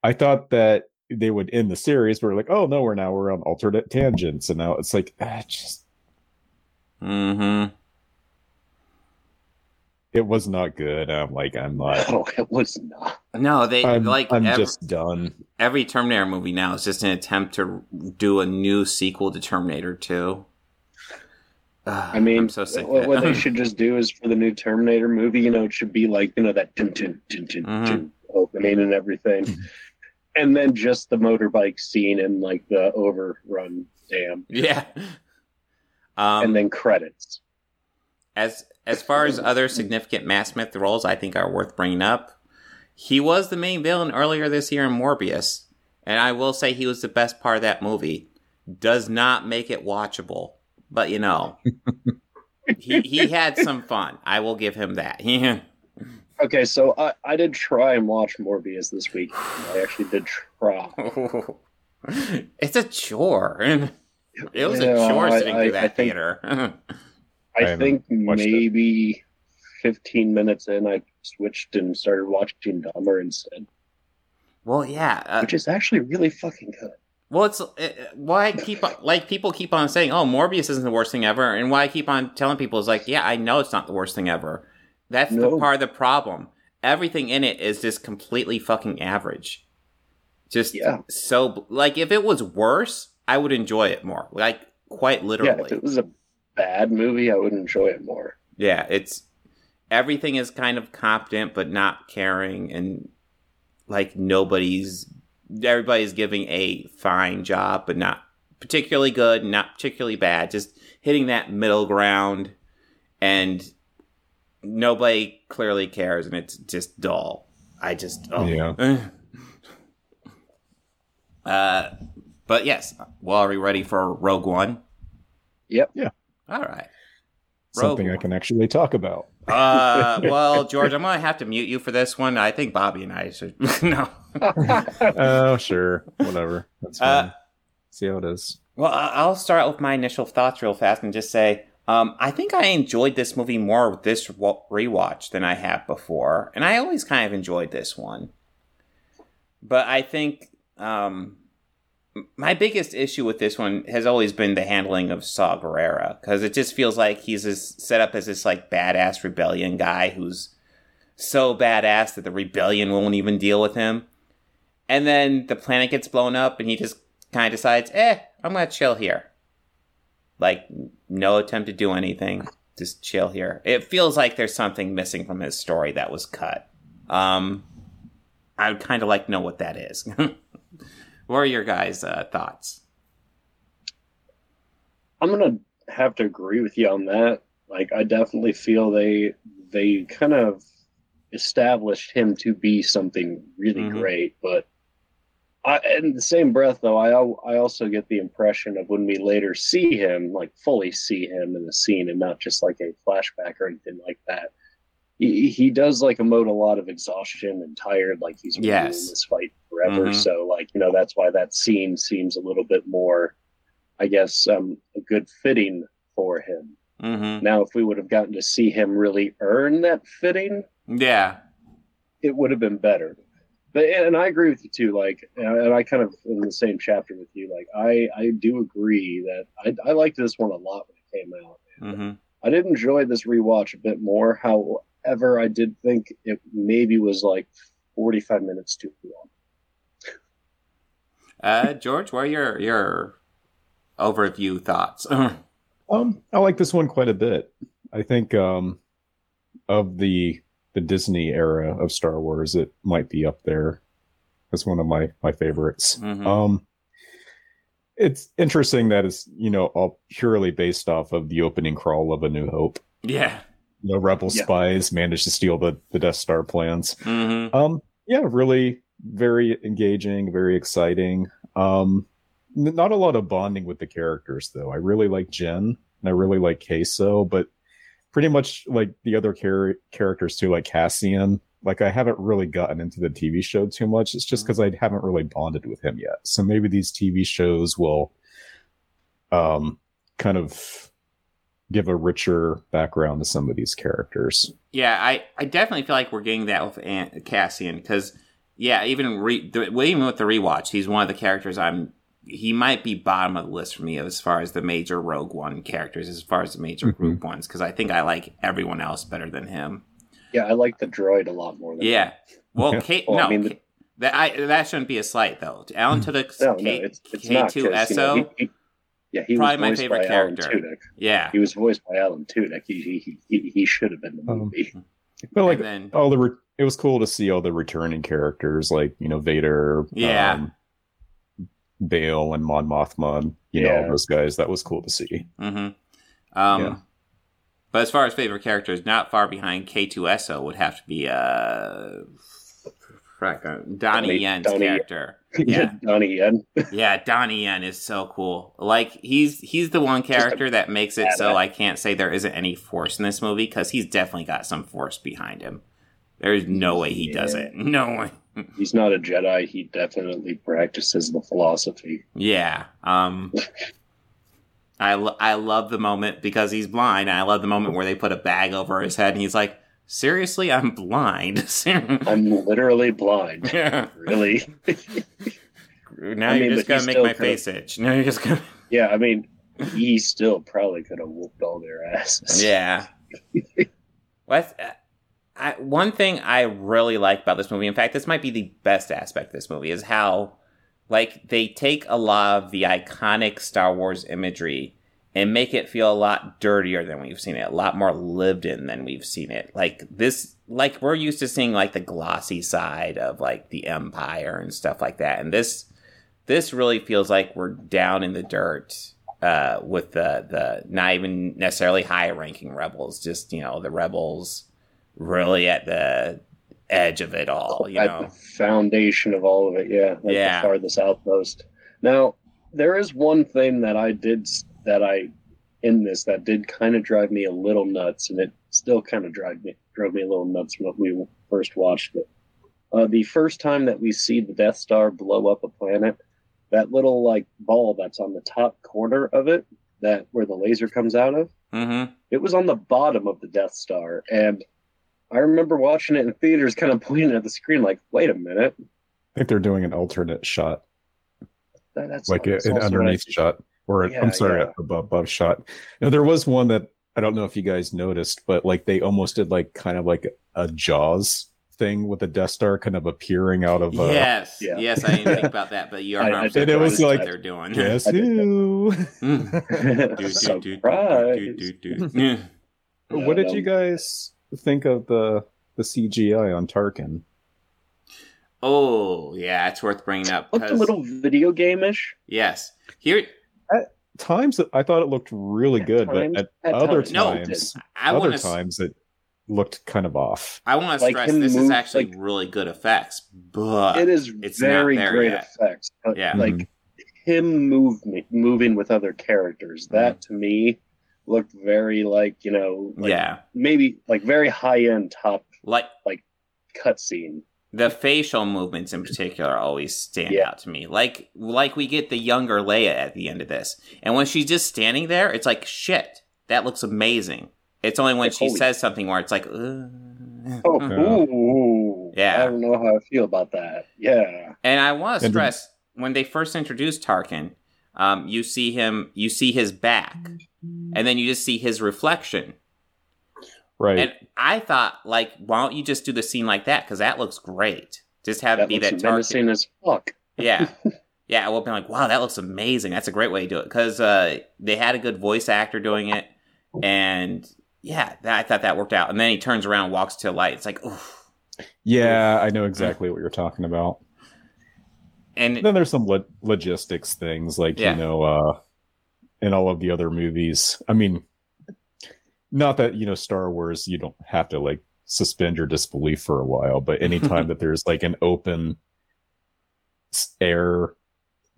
I thought that they would end the series we're like oh no we're now we're on alternate tangents and now it's like ah, just hmm it was not good I'm like I'm not No, it was not. No, they I'm, like I'm ev- just done every Terminator movie now is just an attempt to do a new sequel to Terminator 2. Ugh, I mean, so what, what they should just do is for the new Terminator movie, you know, it should be like you know that tin tin tin tin Mhm. tin opening and everything, and then just the motorbike scene and like the overrun dam, yeah. Um, and then credits. as as far as other significant Matt Smith roles, I think are worth bringing up. He was the main villain earlier this year in Morbius, and I will say he was the best part of that movie. Does not make it watchable, but you know, [laughs] he he had some fun. I will give him that. [laughs] Okay, so I, I did try and watch Morbius this week. I actually did try. [laughs] it's a chore. It was Yeah, a chore I- sitting I- through I that think- theater. I, I think watched it. maybe 15 minutes in, I switched and started watching Dahmer instead, well, yeah. Uh, which is actually really fucking good. Well, it's uh, why I keep on, like people keep on saying, "Oh, Morbius isn't the worst thing ever," and why I keep on telling people is like, "Yeah, I know it's not the worst thing ever." That's the part of the problem. Everything in it is just completely fucking average. Just Yeah. so like if it was worse, I would enjoy it more. Like quite literally. Yeah, literally. if it was a bad movie, I would enjoy it more. Yeah, it's everything is kind of competent but not caring and like nobody's everybody's giving a fine job but not particularly good, not particularly bad, just hitting that middle ground and nobody clearly cares and it's just dull. I just oh. Yeah. [laughs] uh but yes, well are we ready for Rogue One? Yep. Yeah. All right. something Rogue I can actually talk about Uh, [laughs] well, George, I'm gonna have to mute you for this one. I think Bobby and I should [laughs] no. [laughs] oh sure whatever that's fine Uh, see how it is Well, I'll start with my initial thoughts real fast and just say, um, I think I enjoyed this movie more with this rewatch than I have before, and I always kind of enjoyed this one. But I think um, my biggest issue with this one has always been the handling of Saw Gerrera because it just feels like he's this, set up as this like badass rebellion guy who's so badass that the rebellion won't even deal with him. And then the planet gets blown up, and he just kind of decides, eh, I'm gonna chill here. Like, no attempt to do anything, just chill here. It feels like there's something missing from his story that was cut. Um, I would kind of like to know what that is. [laughs] what are your guys' uh, thoughts? I'm gonna have to agree with you on that. Like, I definitely feel they they kind of established him to be something really Mhm. great, but I, in the same breath, though, I I also get the impression of when we later see him, like fully see him in the scene, and not just like a flashback or anything like that. He, he does like emote a lot of exhaustion and tired, like he's been Yes. doing this fight forever. Mhm. So, like you know, that's why that scene seems a little bit more, I guess, um, a good fitting for him. Mm-hmm. Now, if we would have gotten to see him really earn that fitting, Yeah. it would have been better. But and I agree with you too. Like, and I kind of in the same chapter with you. Like, I I do agree that I I liked this one a lot when it came out. Mm-hmm. I did enjoy this rewatch a bit more. However, I did think it maybe was like 45 minutes too long. Uh, George, what are your your overview thoughts? [laughs] Um, I like this one quite a bit. I think um, of the the Disney era of Star Wars, it might be up there as one of my my favorites. Mhm. Um, it's interesting that it's you know all purely based off of the opening crawl of A New Hope. yeah. The rebel Yeah. spies managed to steal the the Death Star plans. hmm Um, yeah, really very engaging, very exciting. Um, n- not a lot of bonding with the characters though. I really like Jyn and I really like Queso, but pretty much like the other char- characters too, like Cassian. Like I haven't really gotten into the TV show too much. It's just because I haven't really bonded with him yet. So maybe these TV shows will, um, kind of give a richer background to some of these characters. Yeah, I, I definitely feel like we're getting that with Aunt Cassian because yeah, even re, the, even with the rewatch, he's one of the characters I'm. He might be bottom of the list for me as far as the major Rogue One characters, as far as the major Mhm. group ones, because I think I like everyone else better than him. Yeah, I like the droid a lot more than Yeah. Well, Yeah. K, Well, I no, mean, the- K- that I, that shouldn't be a slight though. Alan Tudyk's No, no, K, it's, it's not. 'cause, you know, K2SO. he- he- yeah, he Probably was my voiced favorite by Alan character. Tudyk. yeah. He was voiced by Alan Tudyk. He he he, he should have been the Um, movie. [laughs] But like then all the re- it was cool to see all the returning characters like you know Vader, Yeah. um, Bail, and Mon Mothma, and, you know all those guys. That was cool to see. hmm Um, Yeah. But as far as favorite characters, not far behind K2SO would have to be uh, uh, Donnie Donnie- Yen's Donnie- character. [laughs] Yeah, Donnie Yen. [laughs] yeah, Donnie Yen is so cool. Like he's he's the one character that makes it so. I can't say there isn't any force in this movie because he's definitely got some force behind him. There's no way he does Yeah. it. No way. He's not a Jedi. He definitely practices the philosophy. Yeah. Um I lo- I love the moment because he's blind. And I love the moment where they put a bag over his head and he's like, "Seriously, I'm blind." [laughs] I'm literally blind. [laughs] Really? Now Really? you're mean, just he gonna make my face itch. Now you're just gonna [laughs] Yeah, I mean, he still probably could have whooped all their asses. Yeah. What? I, one thing I really like about this movie, in fact, this might be the best aspect of this movie, is how, like, they take a lot of the iconic Star Wars imagery and make it feel a lot dirtier than we've seen it, a lot more lived in than we've seen it. Like this, like we're used to seeing like the glossy side of like the Empire and stuff like that, and this, this really feels like we're down in the dirt uh, with the the not even necessarily high ranking rebels, just you know the rebels really at the edge of it all. You at know, the foundation of all of it. Yeah, like Yeah. the farthest outpost. Now, there is one thing that I did that I in this that did kind of drive me a little nuts, and it still kind of drove me drove me a little nuts when we first watched it. Uh, the first time that we see the Death Star blow up a planet, that little like ball that's on the top corner of it, that where the laser comes out of, mm-hmm. it was on the bottom of the Death Star, and I remember watching it in theaters, kind of pointing at the screen, like, "Wait a minute, I think they're doing an alternate shot, that, that's like that's an underneath what shot, or Yeah, I'm sorry, yeah. above, above shot. Now there was one that I don't know if you guys noticed, but like they almost did like kind of like a Jaws thing with the Death Star kind of appearing out of. Uh, yes, yeah. yes, I didn't think [laughs] about that, but you're I- I 100% did it was like- they're doing. Guess [laughs] I did that. who? [laughs] Do, do, do, do, Surprise! do, do, do, do. Yeah. what did you guys think of the the CGI on Tarkin? Oh, yeah, it's worth bringing up. Looked a 'cause- little video game-ish. yes, here. at Times I thought it looked really At good, times- but at, at other times, no, it I other times it looked kind of off. I want to Like stress him this is actually like- really good effects, but it is it's very not there great yet. effects. But Yeah. like him move moving with other characters, Mm-hmm. that to me looked very like you know, like yeah, maybe like very high-end top like like cutscene. the facial movements in particular always stand Yeah. out to me. Like like we get the younger Leia at the end of this, and when she's just standing there, it's like shit. That looks amazing. It's only when Like, she says something where it's like, Ugh. Oh, Yeah. I don't know how I feel about that. Yeah, And I want to stress when they first introduced Tarkin, um, you see him, you see his back, and then you just see his reflection. Right. And I thought, like, why don't you just do the scene like that? Because that looks great. Just have it That be looks that dark. menacing as fuck. Yeah. [laughs] Yeah, we'll be like, wow, that looks amazing. That's a great way to do it because uh, they had a good voice actor doing it, and yeah, that, I thought that worked out. And then he turns around, and walks to a light. It's like, oof. yeah, I know exactly what you're talking about. And then there's some lo- logistics things like Yeah. you know uh in all of the other movies. I mean not that you know star wars you don't have to like suspend your disbelief for a while but [laughs] anytime that there's like an open air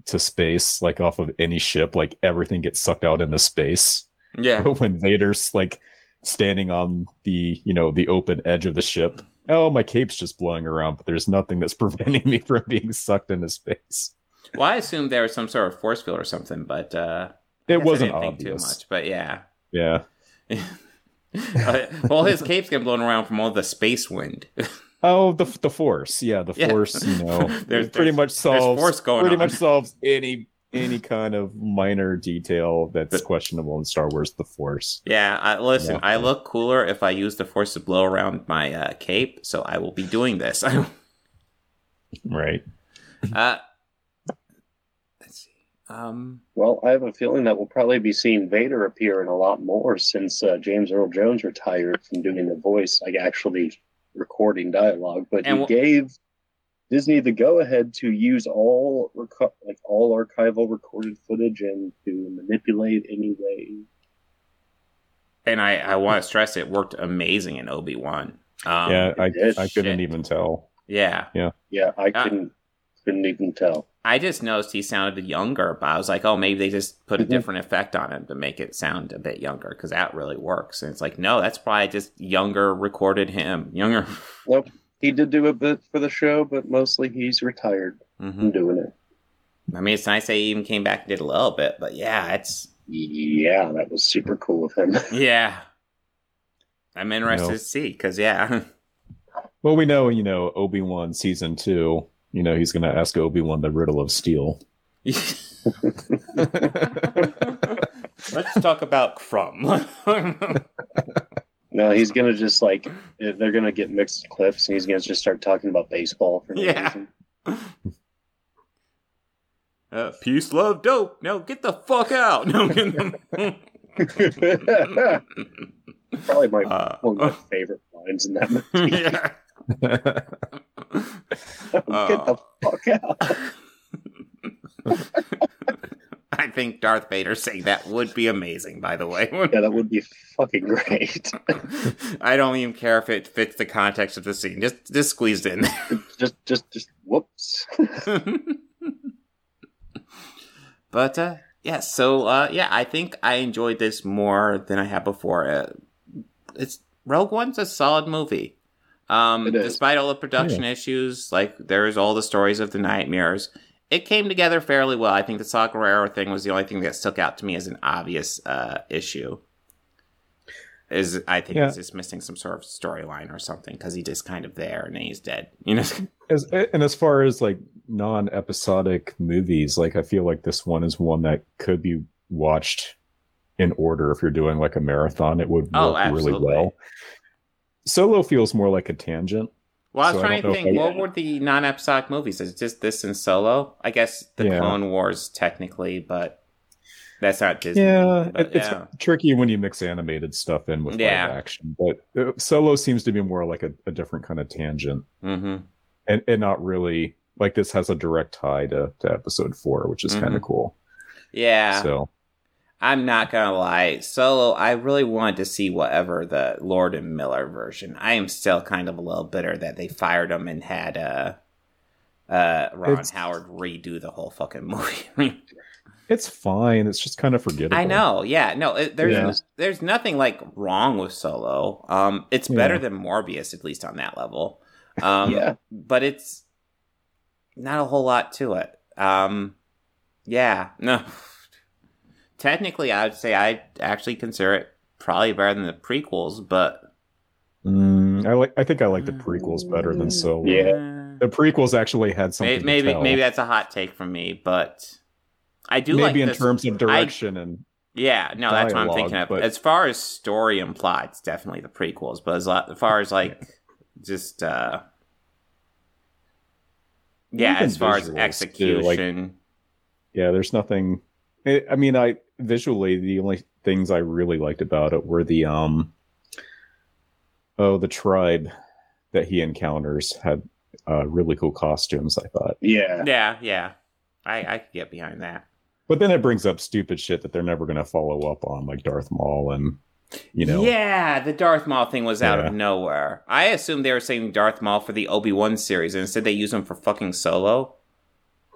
to space like off of any ship like everything gets sucked out into space. Yeah, but [laughs] when vader's like standing on the you know the open edge of the ship oh my cape's just blowing around but there's nothing that's [laughs] preventing me from being sucked into space well, I assumed there was some sort of force field or something, but uh, it wasn't obvious too much. But yeah, yeah [laughs] Uh, well, his cape's getting blown around from all the space wind. [laughs] Oh, the the force, yeah, the Yeah. force. You know, There's- pretty there's- much solves force going pretty on. much solves any any kind of minor detail that's questionable in Star Wars. The force. yeah, I, listen, Yeah. I look cooler if I use the force to blow around my uh, cape, so I will be doing this. [laughs] Right. uh, let's see. Um, Well, I have a feeling that we'll probably be seeing Vader appear in a lot more since uh, James Earl Jones retired from doing the voice, like actually recording dialogue. But And he wh- gave Disney the go-ahead to use all reco- like all archival recorded footage and to manipulate any way. and I, I want to stress it worked amazing in Obi Wan. Um, yeah, I I couldn't shit. even tell. yeah. Yeah, yeah. I Ah. couldn't couldn't even tell. I just noticed he sounded younger, but I was like, oh, maybe they just put a Mhm. different effect on him to make it sound a bit younger because that really works. And it's like, no, that's probably just younger recorded him, younger. Nope, he did do a bit for the show, but mostly he's retired hmm from doing it. I mean, it's nice that he even came back and did a little bit, but yeah, it's Yeah, that was super cool of him. [laughs] yeah. I'm interested No. to see because yeah, [laughs] Well, we know, you know, Obi Wan season two. You know, he's going to ask Obi Wan the riddle of steel. [laughs] let's talk about Crom. No, he's gonna just like they're gonna get mixed clips, and he's gonna just start talking about baseball for no Yeah. reason. [laughs] uh, peace, love, dope. No, get the fuck out. No, [laughs] Probably my Uh, one of my favorite lines in that [laughs] movie. yeah. Get the fuck out! [laughs] I think Darth Vader saying that would be amazing, by the way. Yeah, that would be fucking great. [laughs] I don't even care if it fits the context of the scene. Just just squeezed in. [laughs] just, just, just whoops. but uh yeah, so uh yeah, I think I enjoyed this more than I have before. Uh, it's Rogue One's a solid movie. Um It is. despite all the production issues, like there's all the stories of the nightmares. It came together fairly well. I think the Saw thing was the only thing that stuck out to me as an obvious uh issue. Is I think Yeah. he's just missing some sort of storyline or something because he's just kind of there and then he's dead. [laughs] You know? As and as far as like non-episodic movies, like I feel like this one is one that could be watched in order if you're doing like a marathon. It would work Oh, really well. Solo feels more like a tangent. Well, I was So trying don't to think, what were the non-episodic movies? Is it just this and Solo? I guess the Yeah. Clone Wars technically, but that's not Disney. Yeah, but it's yeah. tricky when you mix animated stuff in with Yeah. live action. But uh, Solo seems to be more like a, a different kind of tangent, hmm and and not really like this has a direct tie to, to Episode Four, which is kind Mhm. of cool. Yeah, So I'm not gonna lie. Solo, I really wanted to see whatever the Lord and Miller version. I am still kind of a little bitter that they fired him and had uh, uh, Ron It's- Howard redo the whole fucking [laughs] movie. it's fine. It's just kind of forgettable. I know. Yeah. No. It, there's Yeah. there's nothing like wrong with Solo. Um, it's Yeah. better than Morbius at least on that level. Um, yeah, but it's not a whole lot to it. Um, yeah. No. Technically, I would say I actually consider it probably better than the prequels, but Mm, I like. I think I like the prequels better than Solo. Yeah. The prequels actually had something. maybe to maybe, tell. maybe that's a hot take from me, but I do maybe like in this- terms of I- direction and Yeah, no, that's what I'm thinking of. but- As far as story and plot, it's definitely the prequels. But as, as far as like just uh yeah, Even as far as visuals, too, execution, like- yeah, there's nothing. I I mean, I visually the only things I really liked about it were the um oh the tribe that he encounters had uh, really cool costumes. I thought, Yeah. yeah, yeah, I I could get behind that. but then it brings up stupid shit that they're never going to follow up on, like Darth Maul and you know, Yeah, the Darth Maul thing was out Yeah. of nowhere. I assumed they were saying Darth Maul for the Obi Wan series, and instead they use him for fucking Solo.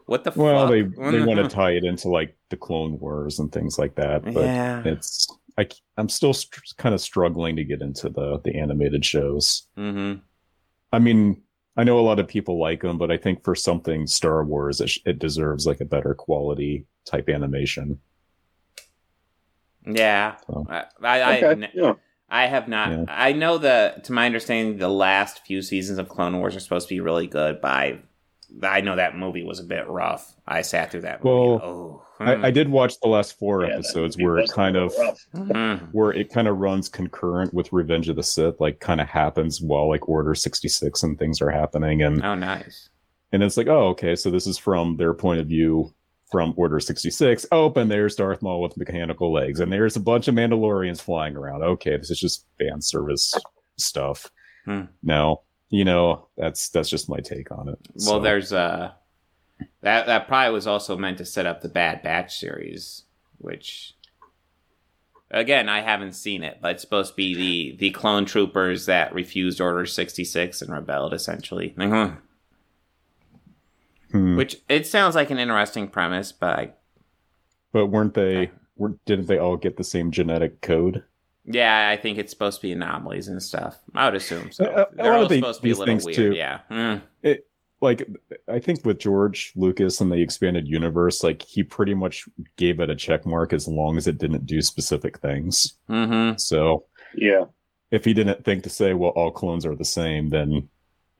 What the well fuck? they [laughs] they want to tie it into like the Clone Wars and things like that, but Yeah. it's I I'm still str- kind of struggling to get into the the animated shows. Mm-hmm. I mean, I know a lot of people like them, but I think for something Star Wars, it, sh- it deserves like a better quality type animation. Yeah, So. I, I, I, Yeah. I have not. Yeah. I know the, to my understanding, the last few seasons of Clone Wars are supposed to be really good. But I, I know that movie was a bit rough. I sat through that movie. Well, oh, I, I did watch the last four Yeah, episodes where it kind of rough. Mhm. where it kind of runs concurrent with Revenge of the Sith, like kind of happens while like Order sixty six and things are happening, and oh, nice. and it's like, oh, okay, so this is from their point of view from Order 66. Oh, and there's Darth Maul with mechanical legs, and there's a bunch of Mandalorians flying around. Okay, this is just fan service stuff. Hmm. No, you know, that's that's just my take on it. Well, So, there's uh that that probably was also meant to set up the Bad Batch series, which again I haven't seen it, but it's supposed to be the the clone troopers that refused Order sixty six and rebelled essentially. [laughs] Hmm. Which it sounds like an interesting premise, but I, but weren't they? weren't, didn't they all get the same genetic code? Yeah, I think it's supposed to be anomalies and stuff. I would assume so. A- a They're lot all of the- supposed to be a these little things, weird. too. Yeah. Mm. It like I think with George Lucas and the expanded universe, like he pretty much gave it a check mark as long as it didn't do specific things. hmm So Yeah. if he didn't think to say, well, all clones are the same, then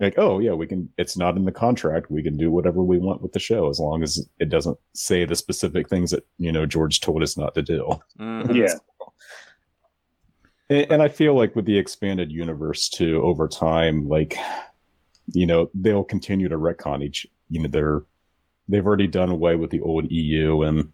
like, oh yeah, we can. It's not in the contract. We can do whatever we want with the show as long as it doesn't say the specific things that you know George told us not to do. Mhm. Yeah. And, and I feel like with the expanded universe too, over time, like you know, they'll continue to retcon each. You know, they're they've already done away with the old EU and.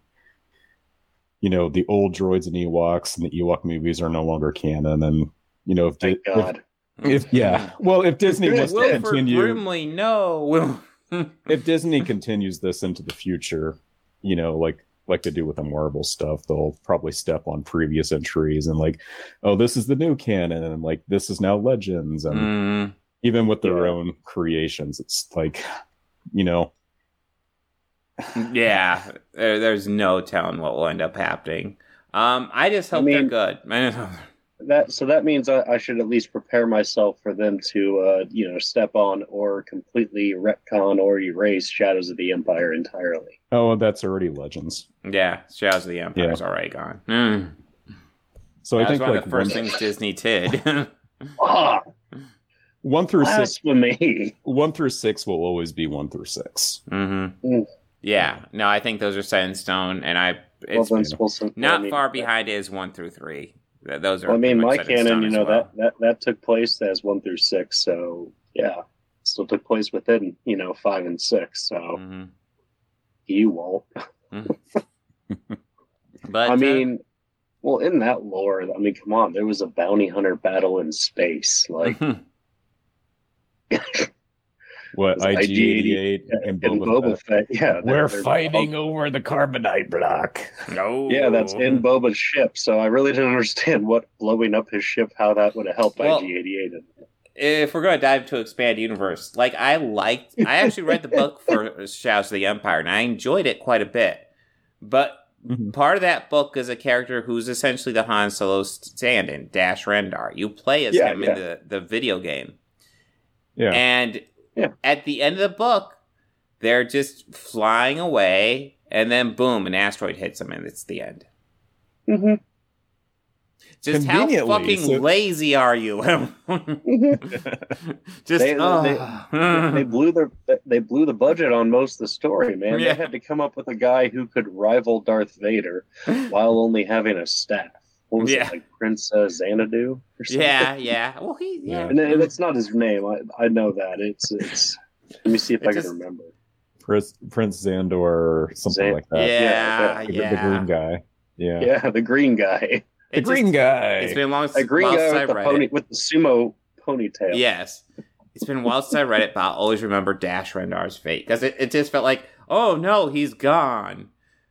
You know the old droids and Ewoks and the Ewok movies are no longer canon, and you know if, Thank if- God. if yeah, hmm. well, if Disney wants to Wilford continue, Brimley, no. [laughs] If Disney continues this into the future, you know, like like they do with the Marvel stuff, they'll probably step on previous entries and like, oh, this is the new canon, and like this is now Legends, and Mm. even with their Yeah. own creations, it's like, you know, yeah, there, there's no telling what will end up happening. Um, I just I hope mean- they're good. [laughs] That so that means I, I should at least prepare myself for them to uh, you know step on or completely retcon or erase Shadows of the Empire entirely. oh, that's already Legends. yeah, Shadows of the Empire is already gone. Mm. So I That was think one like of the first one, things Disney did. [laughs] Ah, one through six, blasphemy! one through six will always be one through six. hmm Mm. Yeah, no, I think those are set in stone, and I it's well, not far behind is one through three. Th- Those are. Well, I mean, my canon, you know well. that that that took place as one through six. So yeah, still took place within you know five and six. So Mhm. you won't. [laughs] But I uh, mean, well, in that lore, I mean, come on, there was a bounty hunter battle in space, like [laughs] [laughs] What IG eighty eight IG-88 and in Boba, Boba Fett. Fett. Yeah, We're they're- fighting over the carbonite block. no, Yeah, that's in [laughs] Boba's ship. So I really didn't understand what blowing up his ship, how that would have helped Well- IG-88. if we're going to dive into expand universe, like I liked, I actually read the book [laughs] for Shadows of the Empire, and I enjoyed it quite a bit. But Mhm. part of that book is a character who's essentially the Han Solo stand-in, Dash Rendar. You play as Yeah, him yeah. in the, the video game, Yeah. and Yeah. at the end of the book, they're just flying away, and then boom, an asteroid hits them, and it's the end. Mm-hmm. Just how fucking so- lazy are you? [laughs] [laughs] Just They- oh. they blew their they blew the budget on most of the story, man. Yeah. They had to come up with a guy who could rival Darth Vader [laughs] while only having a staff. What was Yeah. it, like Prince uh, Xanadu or something? yeah, yeah. Well, he yeah. And it- it's not his name. I, I know that. It's it's. Let me see if It I just- can remember. Prince, Prince Xandor or something Zan- like that. Yeah, The- yeah. the, green guy. Yeah, Yeah, the green guy, the [laughs] It green just- guy. It's been long the green guy with the pony with the sumo ponytail. Yes. It's been a while since I read it, but I'll always remember Dash Rendar's fate because it, it just felt like, oh no, he's gone.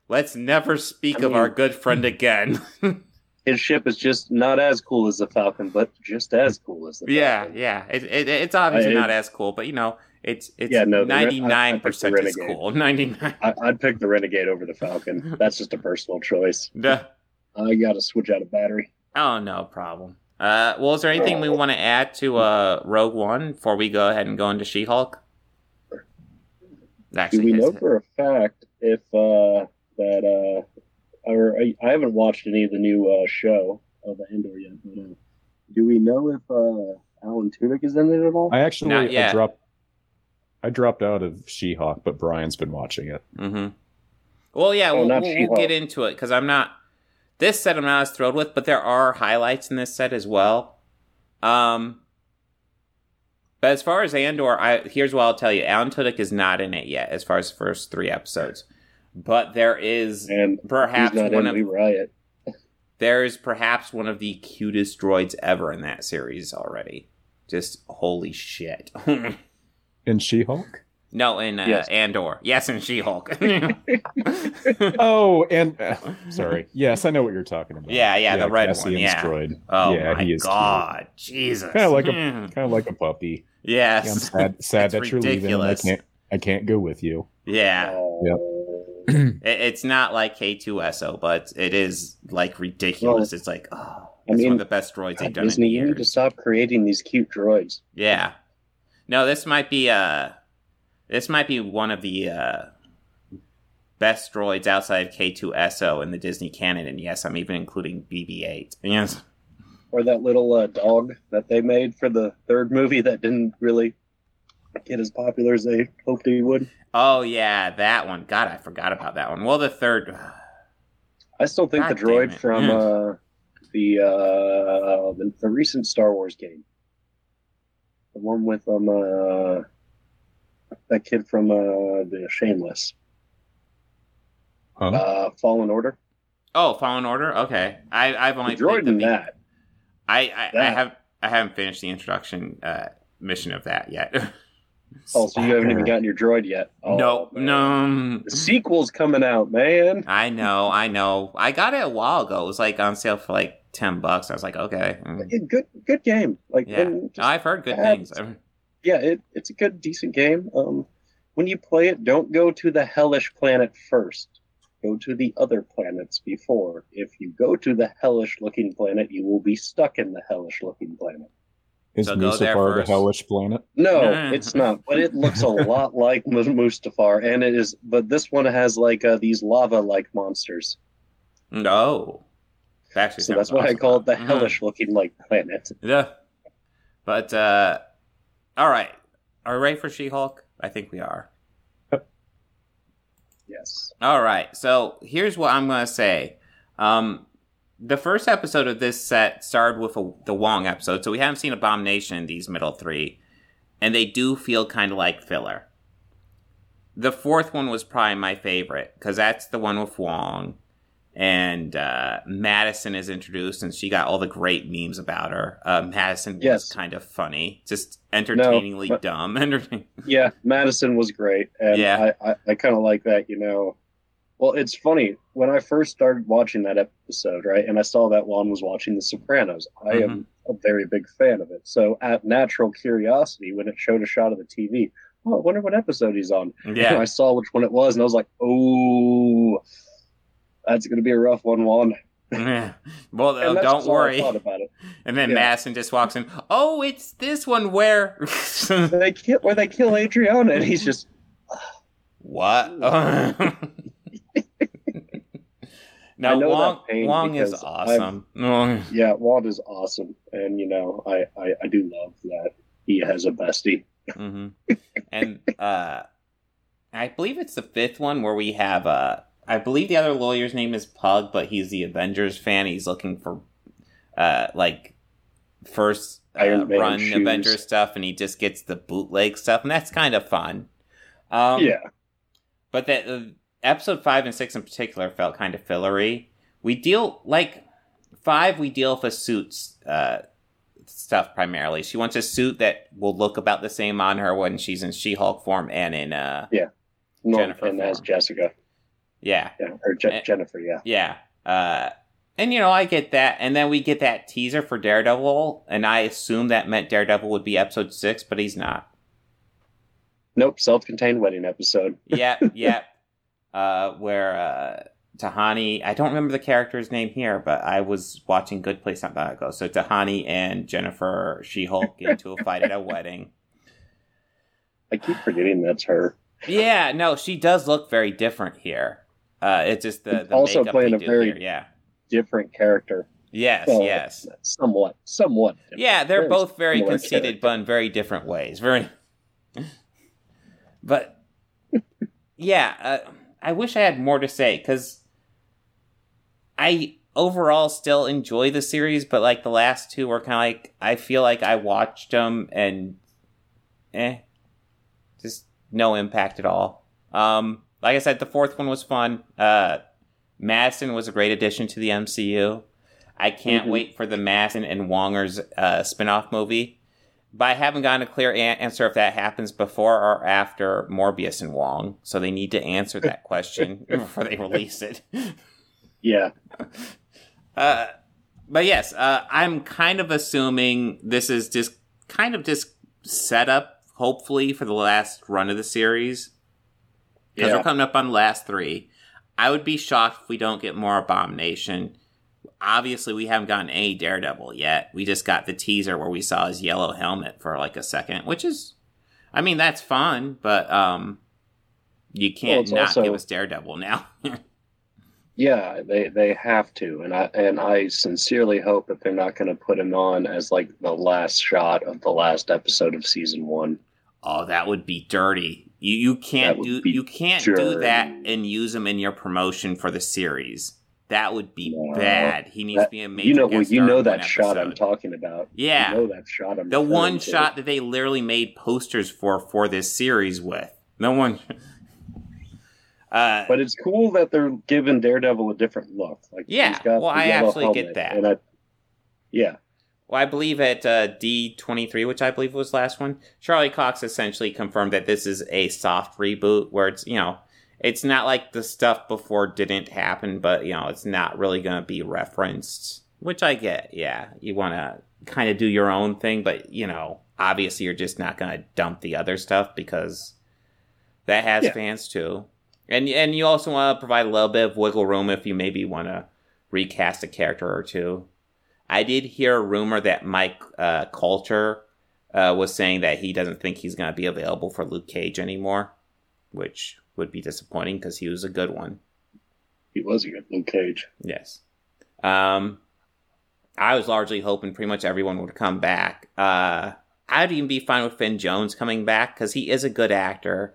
Let's never speak I of our good friend again. [laughs] His ship is just not as cool as the Falcon, but just as cool as the yeah, Falcon. yeah. It, it, it's obviously I- not as cool, but you know, it's it's Yeah, no, the Ren- I- I ninety nine percent is cool. [laughs] Ninety nine. I'd pick the Renegade over the Falcon. [laughs] That's just a personal choice. Duh. I got to switch out a battery. Oh, no problem. Uh, well, is there anything we want to add to uh, Rogue One before we go ahead and go into She Hulk? Do Actually, we know his- for a fact if uh, that uh, or I, I haven't watched any of the new uh, show of the Andor yet, but uh, do we know if uh, Alan Tudyk is in it at all? I actually Not I dropped. I dropped out of She-Hulk, but Brian's been watching it. Mm-hmm. Well, yeah, Oh, we'll, we'll, we'll get into it because I'm not. This set I'm not as thrilled with, but there are highlights in this set as well. Um, but as far as Andor, I here's what I'll tell you: Alan Tudyk is not in it yet, as far as the first three episodes. But there is and perhaps he's not one of We Riot. there is perhaps one of the cutest droids ever in that series already. Just holy shit. [laughs] In She-Hulk. no, in uh, Yes. Andor, yes, in She-Hulk. [laughs] [laughs] Oh, and uh, sorry. Yes, I know what you're talking about. Yeah, yeah, the red one, Cassian's yeah. droid. oh yeah, my he is god, Jesus! Kind of like a Mm. kind of like a puppy. yes, Yeah, I'm sad, sad It's that you're leaving. I can't. I can't go with you. yeah. Uh, It, [clears throat] it's not like K2SO, but it is like ridiculous. it's like, oh, I it's mean, one of the best droids they've God, done Disney, you need to stop creating these cute droids. Yeah. No, this might be uh this might be one of the uh best droids outside of K2SO in the Disney canon, and yes, I'm even including BB-8. Yes. Or that little uh, dog that they made for the third movie that didn't really get as popular as they hoped he would. Oh yeah, that one. God, I forgot about that one. Well, the third. [sighs] I still think God the droid from Yeah. uh, the, uh, the the recent Star Wars game, the one with um uh, that kid from uh, the Shameless, Huh? uh, Fallen Order. Oh, Fallen Order. Okay, I I've The only droid played the in that. I I, I have I haven't finished the introduction uh, mission of that yet. [laughs] Oh, so you haven't even gotten your droid yet? Oh, no, man. no. The sequel's coming out, man. I know, I know. I got it a while ago. It was like on sale for like ten bucks. I was like, okay, mm, Good, good game. Like, yeah. I've heard good things. yeah, it, it's a good, decent game. Um, when you play it, don't go to the hellish planet first. Go to the other planets before. If you go to the hellish looking planet, you will be stuck in the hellish looking planet. Is So Mustafar the hellish planet? No, it's not. But it looks a [laughs] lot like Mus- Mustafar, and it is. But this one has like uh, these lava-like monsters, No, actually, so that's why I awesome. call it the Mhm. hellish-looking like planet. Yeah, but uh, all right. Are we ready for She-Hulk? I think we are. Yes. All right. So here's what I'm gonna say. Um, the first episode of this set started with a, the Wong episode, so we haven't seen Abomination in these middle three, and they do feel kind of like filler. The fourth one was probably my favorite because that's the one with Wong, and uh, Madison is introduced, and she got all the great memes about her. Uh, Madison was kind of funny, just entertainingly but- dumb. [laughs] Yeah, Madison was great, and Yeah. I, I, I kind of like that. You know, well, it's funny when I first started watching that episode, right, and I saw that Wong was watching The Sopranos. I am a very big fan of it. So, at natural curiosity, when it showed a shot of the TV, oh, I wonder what episode he's on. And yeah, I saw which one it was, and I was like, oh, that's going to be a rough one, Wong. well, uh, And don't just all I worry. about it. And then Yeah. Madison just walks in. Oh, it's this one where. They kill, where they kill Adriana, and he's just what? [laughs] No, I know Wong, Wong is awesome. Wong- Yeah, Walt is awesome, and you know, I, I I do love that he has a bestie. hmm And uh, I believe it's the fifth one where we have uh, I believe the other lawyer's name is Pug, but he's the Avengers fan. He's looking for uh, like first uh, run shoes. Avengers stuff, and he just gets the bootleg stuff, and that's kind of fun. Um, yeah, but that uh, episode five and six in particular felt kind of fillery. We deal like five. We deal with a suits uh, stuff primarily. She wants a suit that will look about the same on her when she's in She-Hulk form and in uh no, Jennifer and as. Jessica, yeah yeah, or Je- Eh. Jennifer, yeah. yeah. Uh, and you know I get that, and then we get that teaser for Daredevil, and I assume that meant Daredevil would be episode six, but he's not. Nope, self-contained wedding episode. yep, [laughs] yep. Uh, where uh, Tahani, I don't remember the character's name here, but I was watching Good Place not that ago. So Tahani and Jennifer She Hulk get into a fight at a [laughs] wedding. I keep forgetting that's her. Yeah, no, she does look very different here. Uh, it's just the, the Also makeup playing a very- here. Yeah. Different character. Yes, Well, yes. Somewhat, somewhat. different. Yeah, they're Very both very conceited, character. but in very different ways. Very, [laughs] but yeah, uh, I wish I had more to say because I overall still enjoy the series, but like the last two were kind of like I feel like I watched them and eh, just no impact at all. Um, like I said, the fourth one was fun. Uh, Madisynn was a great addition to the MCU. I can't Mhm. wait for the Madisynn and Wonger's uh, spin-off movie. But I haven't gotten a clear a- answer if that happens before or after Morbius and Wong. So they need to answer that question [laughs] before they release it. [laughs] Yeah, [laughs] Uh, but yes, uh, I'm kind of assuming this is just kind of just set up, hopefully, for the last run of the series. Because Yeah. we're coming up on the last three. I would be shocked if we don't get more Abomination. Obviously, we haven't gotten any Daredevil yet. We just got the teaser where we saw his yellow helmet for like a second, which is, I mean, that's fun, but um, you can't it's not also- give us Daredevil now. [laughs] yeah. They they have to, and I and I sincerely hope that they're not going to put him on as like the last shot of the last episode of season one. Oh, that would be dirty. You you can't do you can't do that and use them in your promotion for the series. That would be No. bad. He needs That- to be a major. you know, well, you know that shot I'm talking about. Yeah. you know that shot I'm The one to. shot that they literally made posters for for this series with. No one. [laughs] Uh, But it's cool that they're giving Daredevil a different look. Like Yeah, he's got well, I absolutely get that. And I, yeah, Well, I believe at uh, D23, which I believe was last one, Charlie Cox essentially confirmed that this is a soft reboot where it's, you know, it's not like the stuff before didn't happen, but, you know, it's not really going to be referenced, which I get. Yeah. You want to kind of do your own thing, but, you know, obviously you're just not going to dump the other stuff because that has Yeah. fans too. And, and you also want to provide a little bit of wiggle room if you maybe want to recast a character or two. I did hear a rumor that Mike uh, Colter uh, was saying that he doesn't think he's going to be available for Luke Cage anymore, which would be disappointing because he was a good one. he was a good Luke Cage. Yes. Um, I was largely hoping pretty much everyone would come back. Uh, I'd even be fine with Finn Jones coming back because he is a good actor.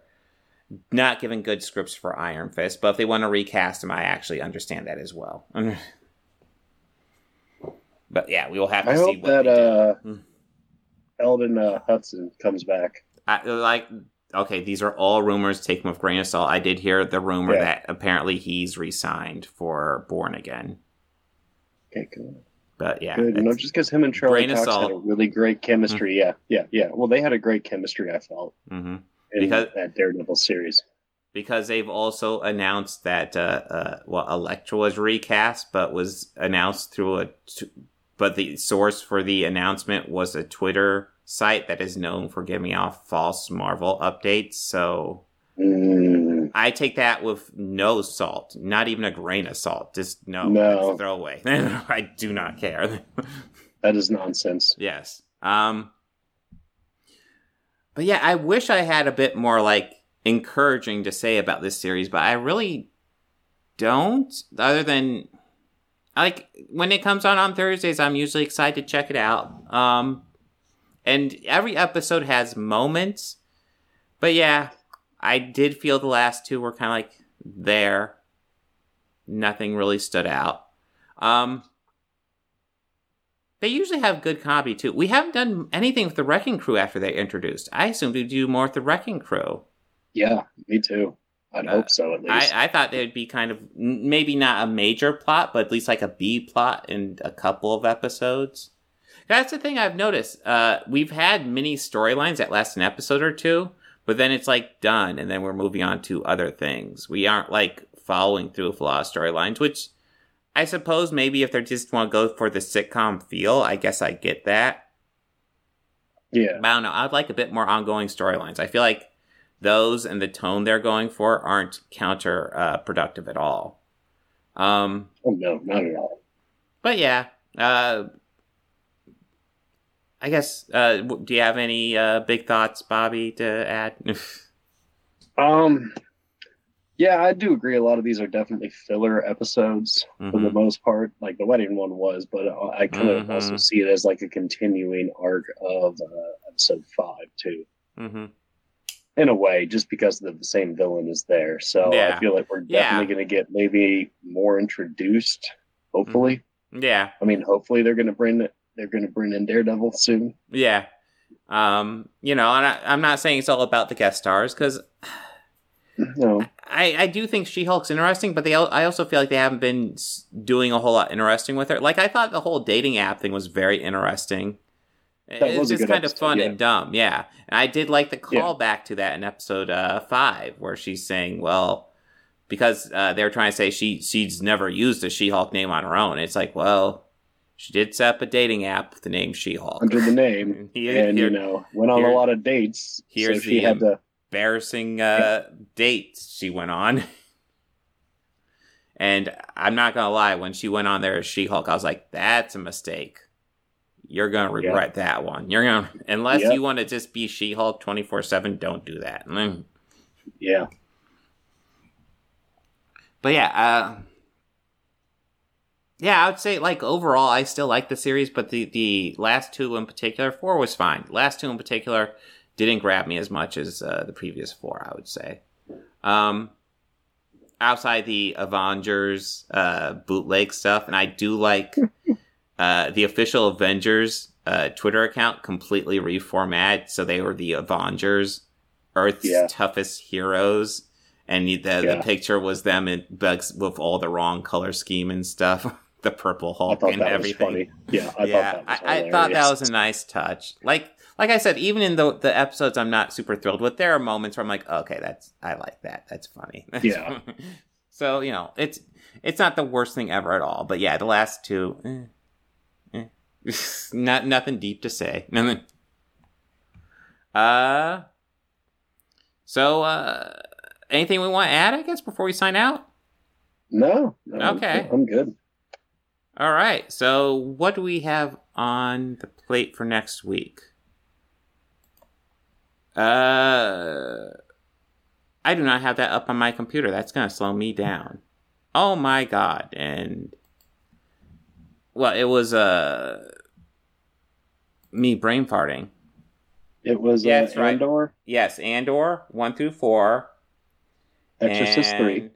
Not given good scripts for Iron Fist, but if they want to recast him, I actually understand that as well. [laughs] but yeah, we will have to I see hope what that they do. uh, Hmm. Elden uh, Henson comes back. I, like okay these are all rumors take them with grain of salt i did hear the rumor Yeah. that apparently he's resigned for born again Okay, but yeah good. You know, just because him and Charlie Cox had a really great chemistry. Yeah, yeah, yeah. Well, they had a great chemistry. I felt mhm. in Because- that Daredevil series. because they've also announced that uh, uh well Elektra was recast but was announced through a t- but the source for the announcement was a twitter site that is known for giving off false marvel updates so Mm, I take that with no salt, not even a grain of salt. Just no, No. throwaway. [laughs] I do not care. that is nonsense. yes. Um. But yeah, I wish I had a bit more like encouraging to say about this series, but I really don't. Other than like when it comes on on Thursdays, I'm usually excited to check it out. Um, and every episode has moments, but yeah, I did feel the last two were kind of like there. Nothing really stood out. Um, they usually have good comedy too. We haven't done anything with the Wrecking Crew after they introduced. I assumed we'd do more with the Wrecking Crew. Yeah, me too. I'd Uh, hope so at least. I, I thought they would be kind of maybe not a major plot, but at least like a B plot in a couple of episodes. That's the thing I've noticed. Uh, we've had many storylines that last an episode or two, but then it's like done, and then we're moving on to other things. We aren't like following through with a lot of storylines, which I suppose maybe if they just want to go for the sitcom feel, I guess I get that. yeah. But I don't know. I'd like a bit more ongoing storylines. I feel like those and the tone they're going for aren't counter uh, productive at all. Um, Oh no, not at all. but yeah, uh, I guess. Uh, do you have any uh, big thoughts, Bobby, to add? [laughs] Um, yeah, I do agree. A lot of these are definitely filler episodes for the Mhm. most part. Like the wedding one was, but I kind of Mhm. also see it as like a continuing arc of uh, episode five too. hmm In a way, just because the, same villain is there. So Yeah. I feel like we're Yeah. definitely going to get maybe more introduced. Hopefully, Yeah, I mean, hopefully they're going to bring it. They're going to bring in Daredevil soon. yeah. Um, you know, and I, I'm not saying it's all about the guest stars because [sighs] No, I, I do think She Hulk's interesting, but they I also feel like they haven't been doing a whole lot interesting with her. Like I thought the whole dating app thing was very interesting. That it's was just kind of episode, fun yeah. and dumb, yeah. And I did like the Yeah. callback to that in episode uh, five, where she's saying, "Well, because uh, they were trying to say she she's never used a She Hulk name on her own." It's like, well, she did set up a dating app with the name She Hulk. under the name, [laughs] Here- and here- you know, went on here- a lot of dates. here's so she the, had to. embarrassing uh, date she went on. [laughs] And I'm not gonna lie, when she went on there as She Hulk, I was like, "That's a mistake. You're gonna regret that one. You're gonna unless you want to just be She Hulk 24 seven. Don't do that." Mm. [laughs] Yeah, But yeah, uh, yeah, I would say like overall, I still like the series, but the the last two in particular, four was fine. Last two in particular didn't grab me as much as uh, the previous four. I would say. Um, outside the Avengers uh, bootleg stuff, and I do like [laughs] uh, the official Avengers uh, Twitter account completely reformat, so they were the Avengers, Earth's Yeah. toughest heroes, and the the, Yeah. the picture was them in bugs with all the wrong color scheme and stuff, [laughs] the purple Hulk and everything. Yeah, I yeah, thought that was I, I thought that was a nice touch. Like, like I said, even in the the episodes I'm not super thrilled with, there are moments where I'm like, okay, that's I like that. That's funny. [laughs] Yeah. so you know, it's it's not the worst thing ever at all. But yeah, the last two, eh, eh. [laughs] not nothing deep to say. [laughs] Nothing. Uh. So, uh, anything we want to add? I guess before we sign out. No, no, Okay. I'm good. All right. So, what do we have on the plate for next week? Uh, I do not have that up on my computer. That's going to slow me down. Oh my god! And well, it was uh me brain farting. It was yes, uh, right. Andor, Yes, Andor one through four. Exorcist and- three,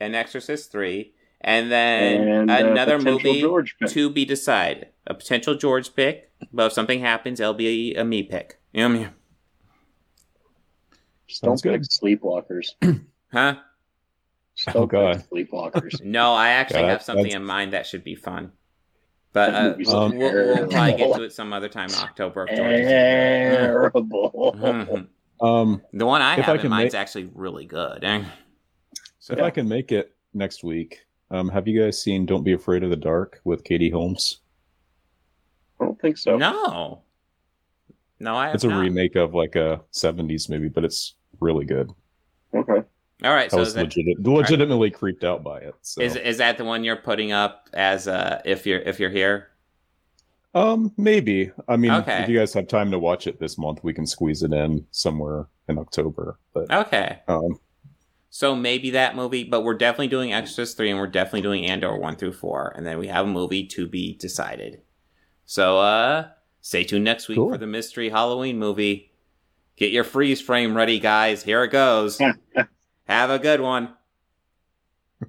and Exorcist three, and then and uh, another movie George pick. to be decided. A potential George pick, but if something happens, it'll be a me pick. You know what I mean? Just don't Sounds good. pick sleepwalkers. [clears throat] Huh? Just Oh, don't pick God. sleepwalkers. [laughs] No, I actually Yeah, have something that's- in mind that should be fun. [laughs] But uh, we'll, Um, we'll, we'll probably get to it some other time in October. If George is here. Terrible. [laughs] Um, The one I have I in can mind is actually really good. eh? So if I can make it next week, um, have you guys seen "Don't Be Afraid of the Dark" with Katie Holmes? I don't think so. no, no, I have It's a not. remake of like a '70s movie, but it's really good. Okay. All right, I so was that, legit- legitimately creeped out by it. So. is is that the one you're putting up as uh if you're if you're here? Um, maybe. I mean, Okay. if you guys have time to watch it this month, we can squeeze it in somewhere in October. But Okay. um, So maybe that movie, but we're definitely doing Exorcist 3 and we're definitely doing Andor 1 through 4. And then we have a movie to be decided. So uh stay tuned next week Cool. for the mystery Halloween movie. Get your freeze frame ready, guys. Here it goes. [laughs] have a good one. [laughs]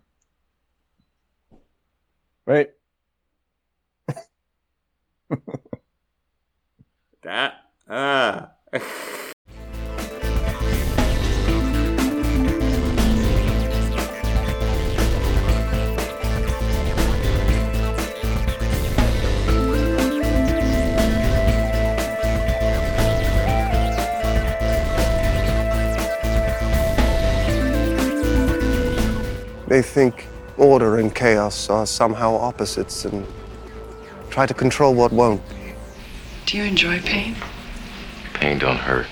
Right. [laughs] That uh They think order and chaos are somehow opposites and try to control what won't. Do you enjoy pain? Pain don't hurt.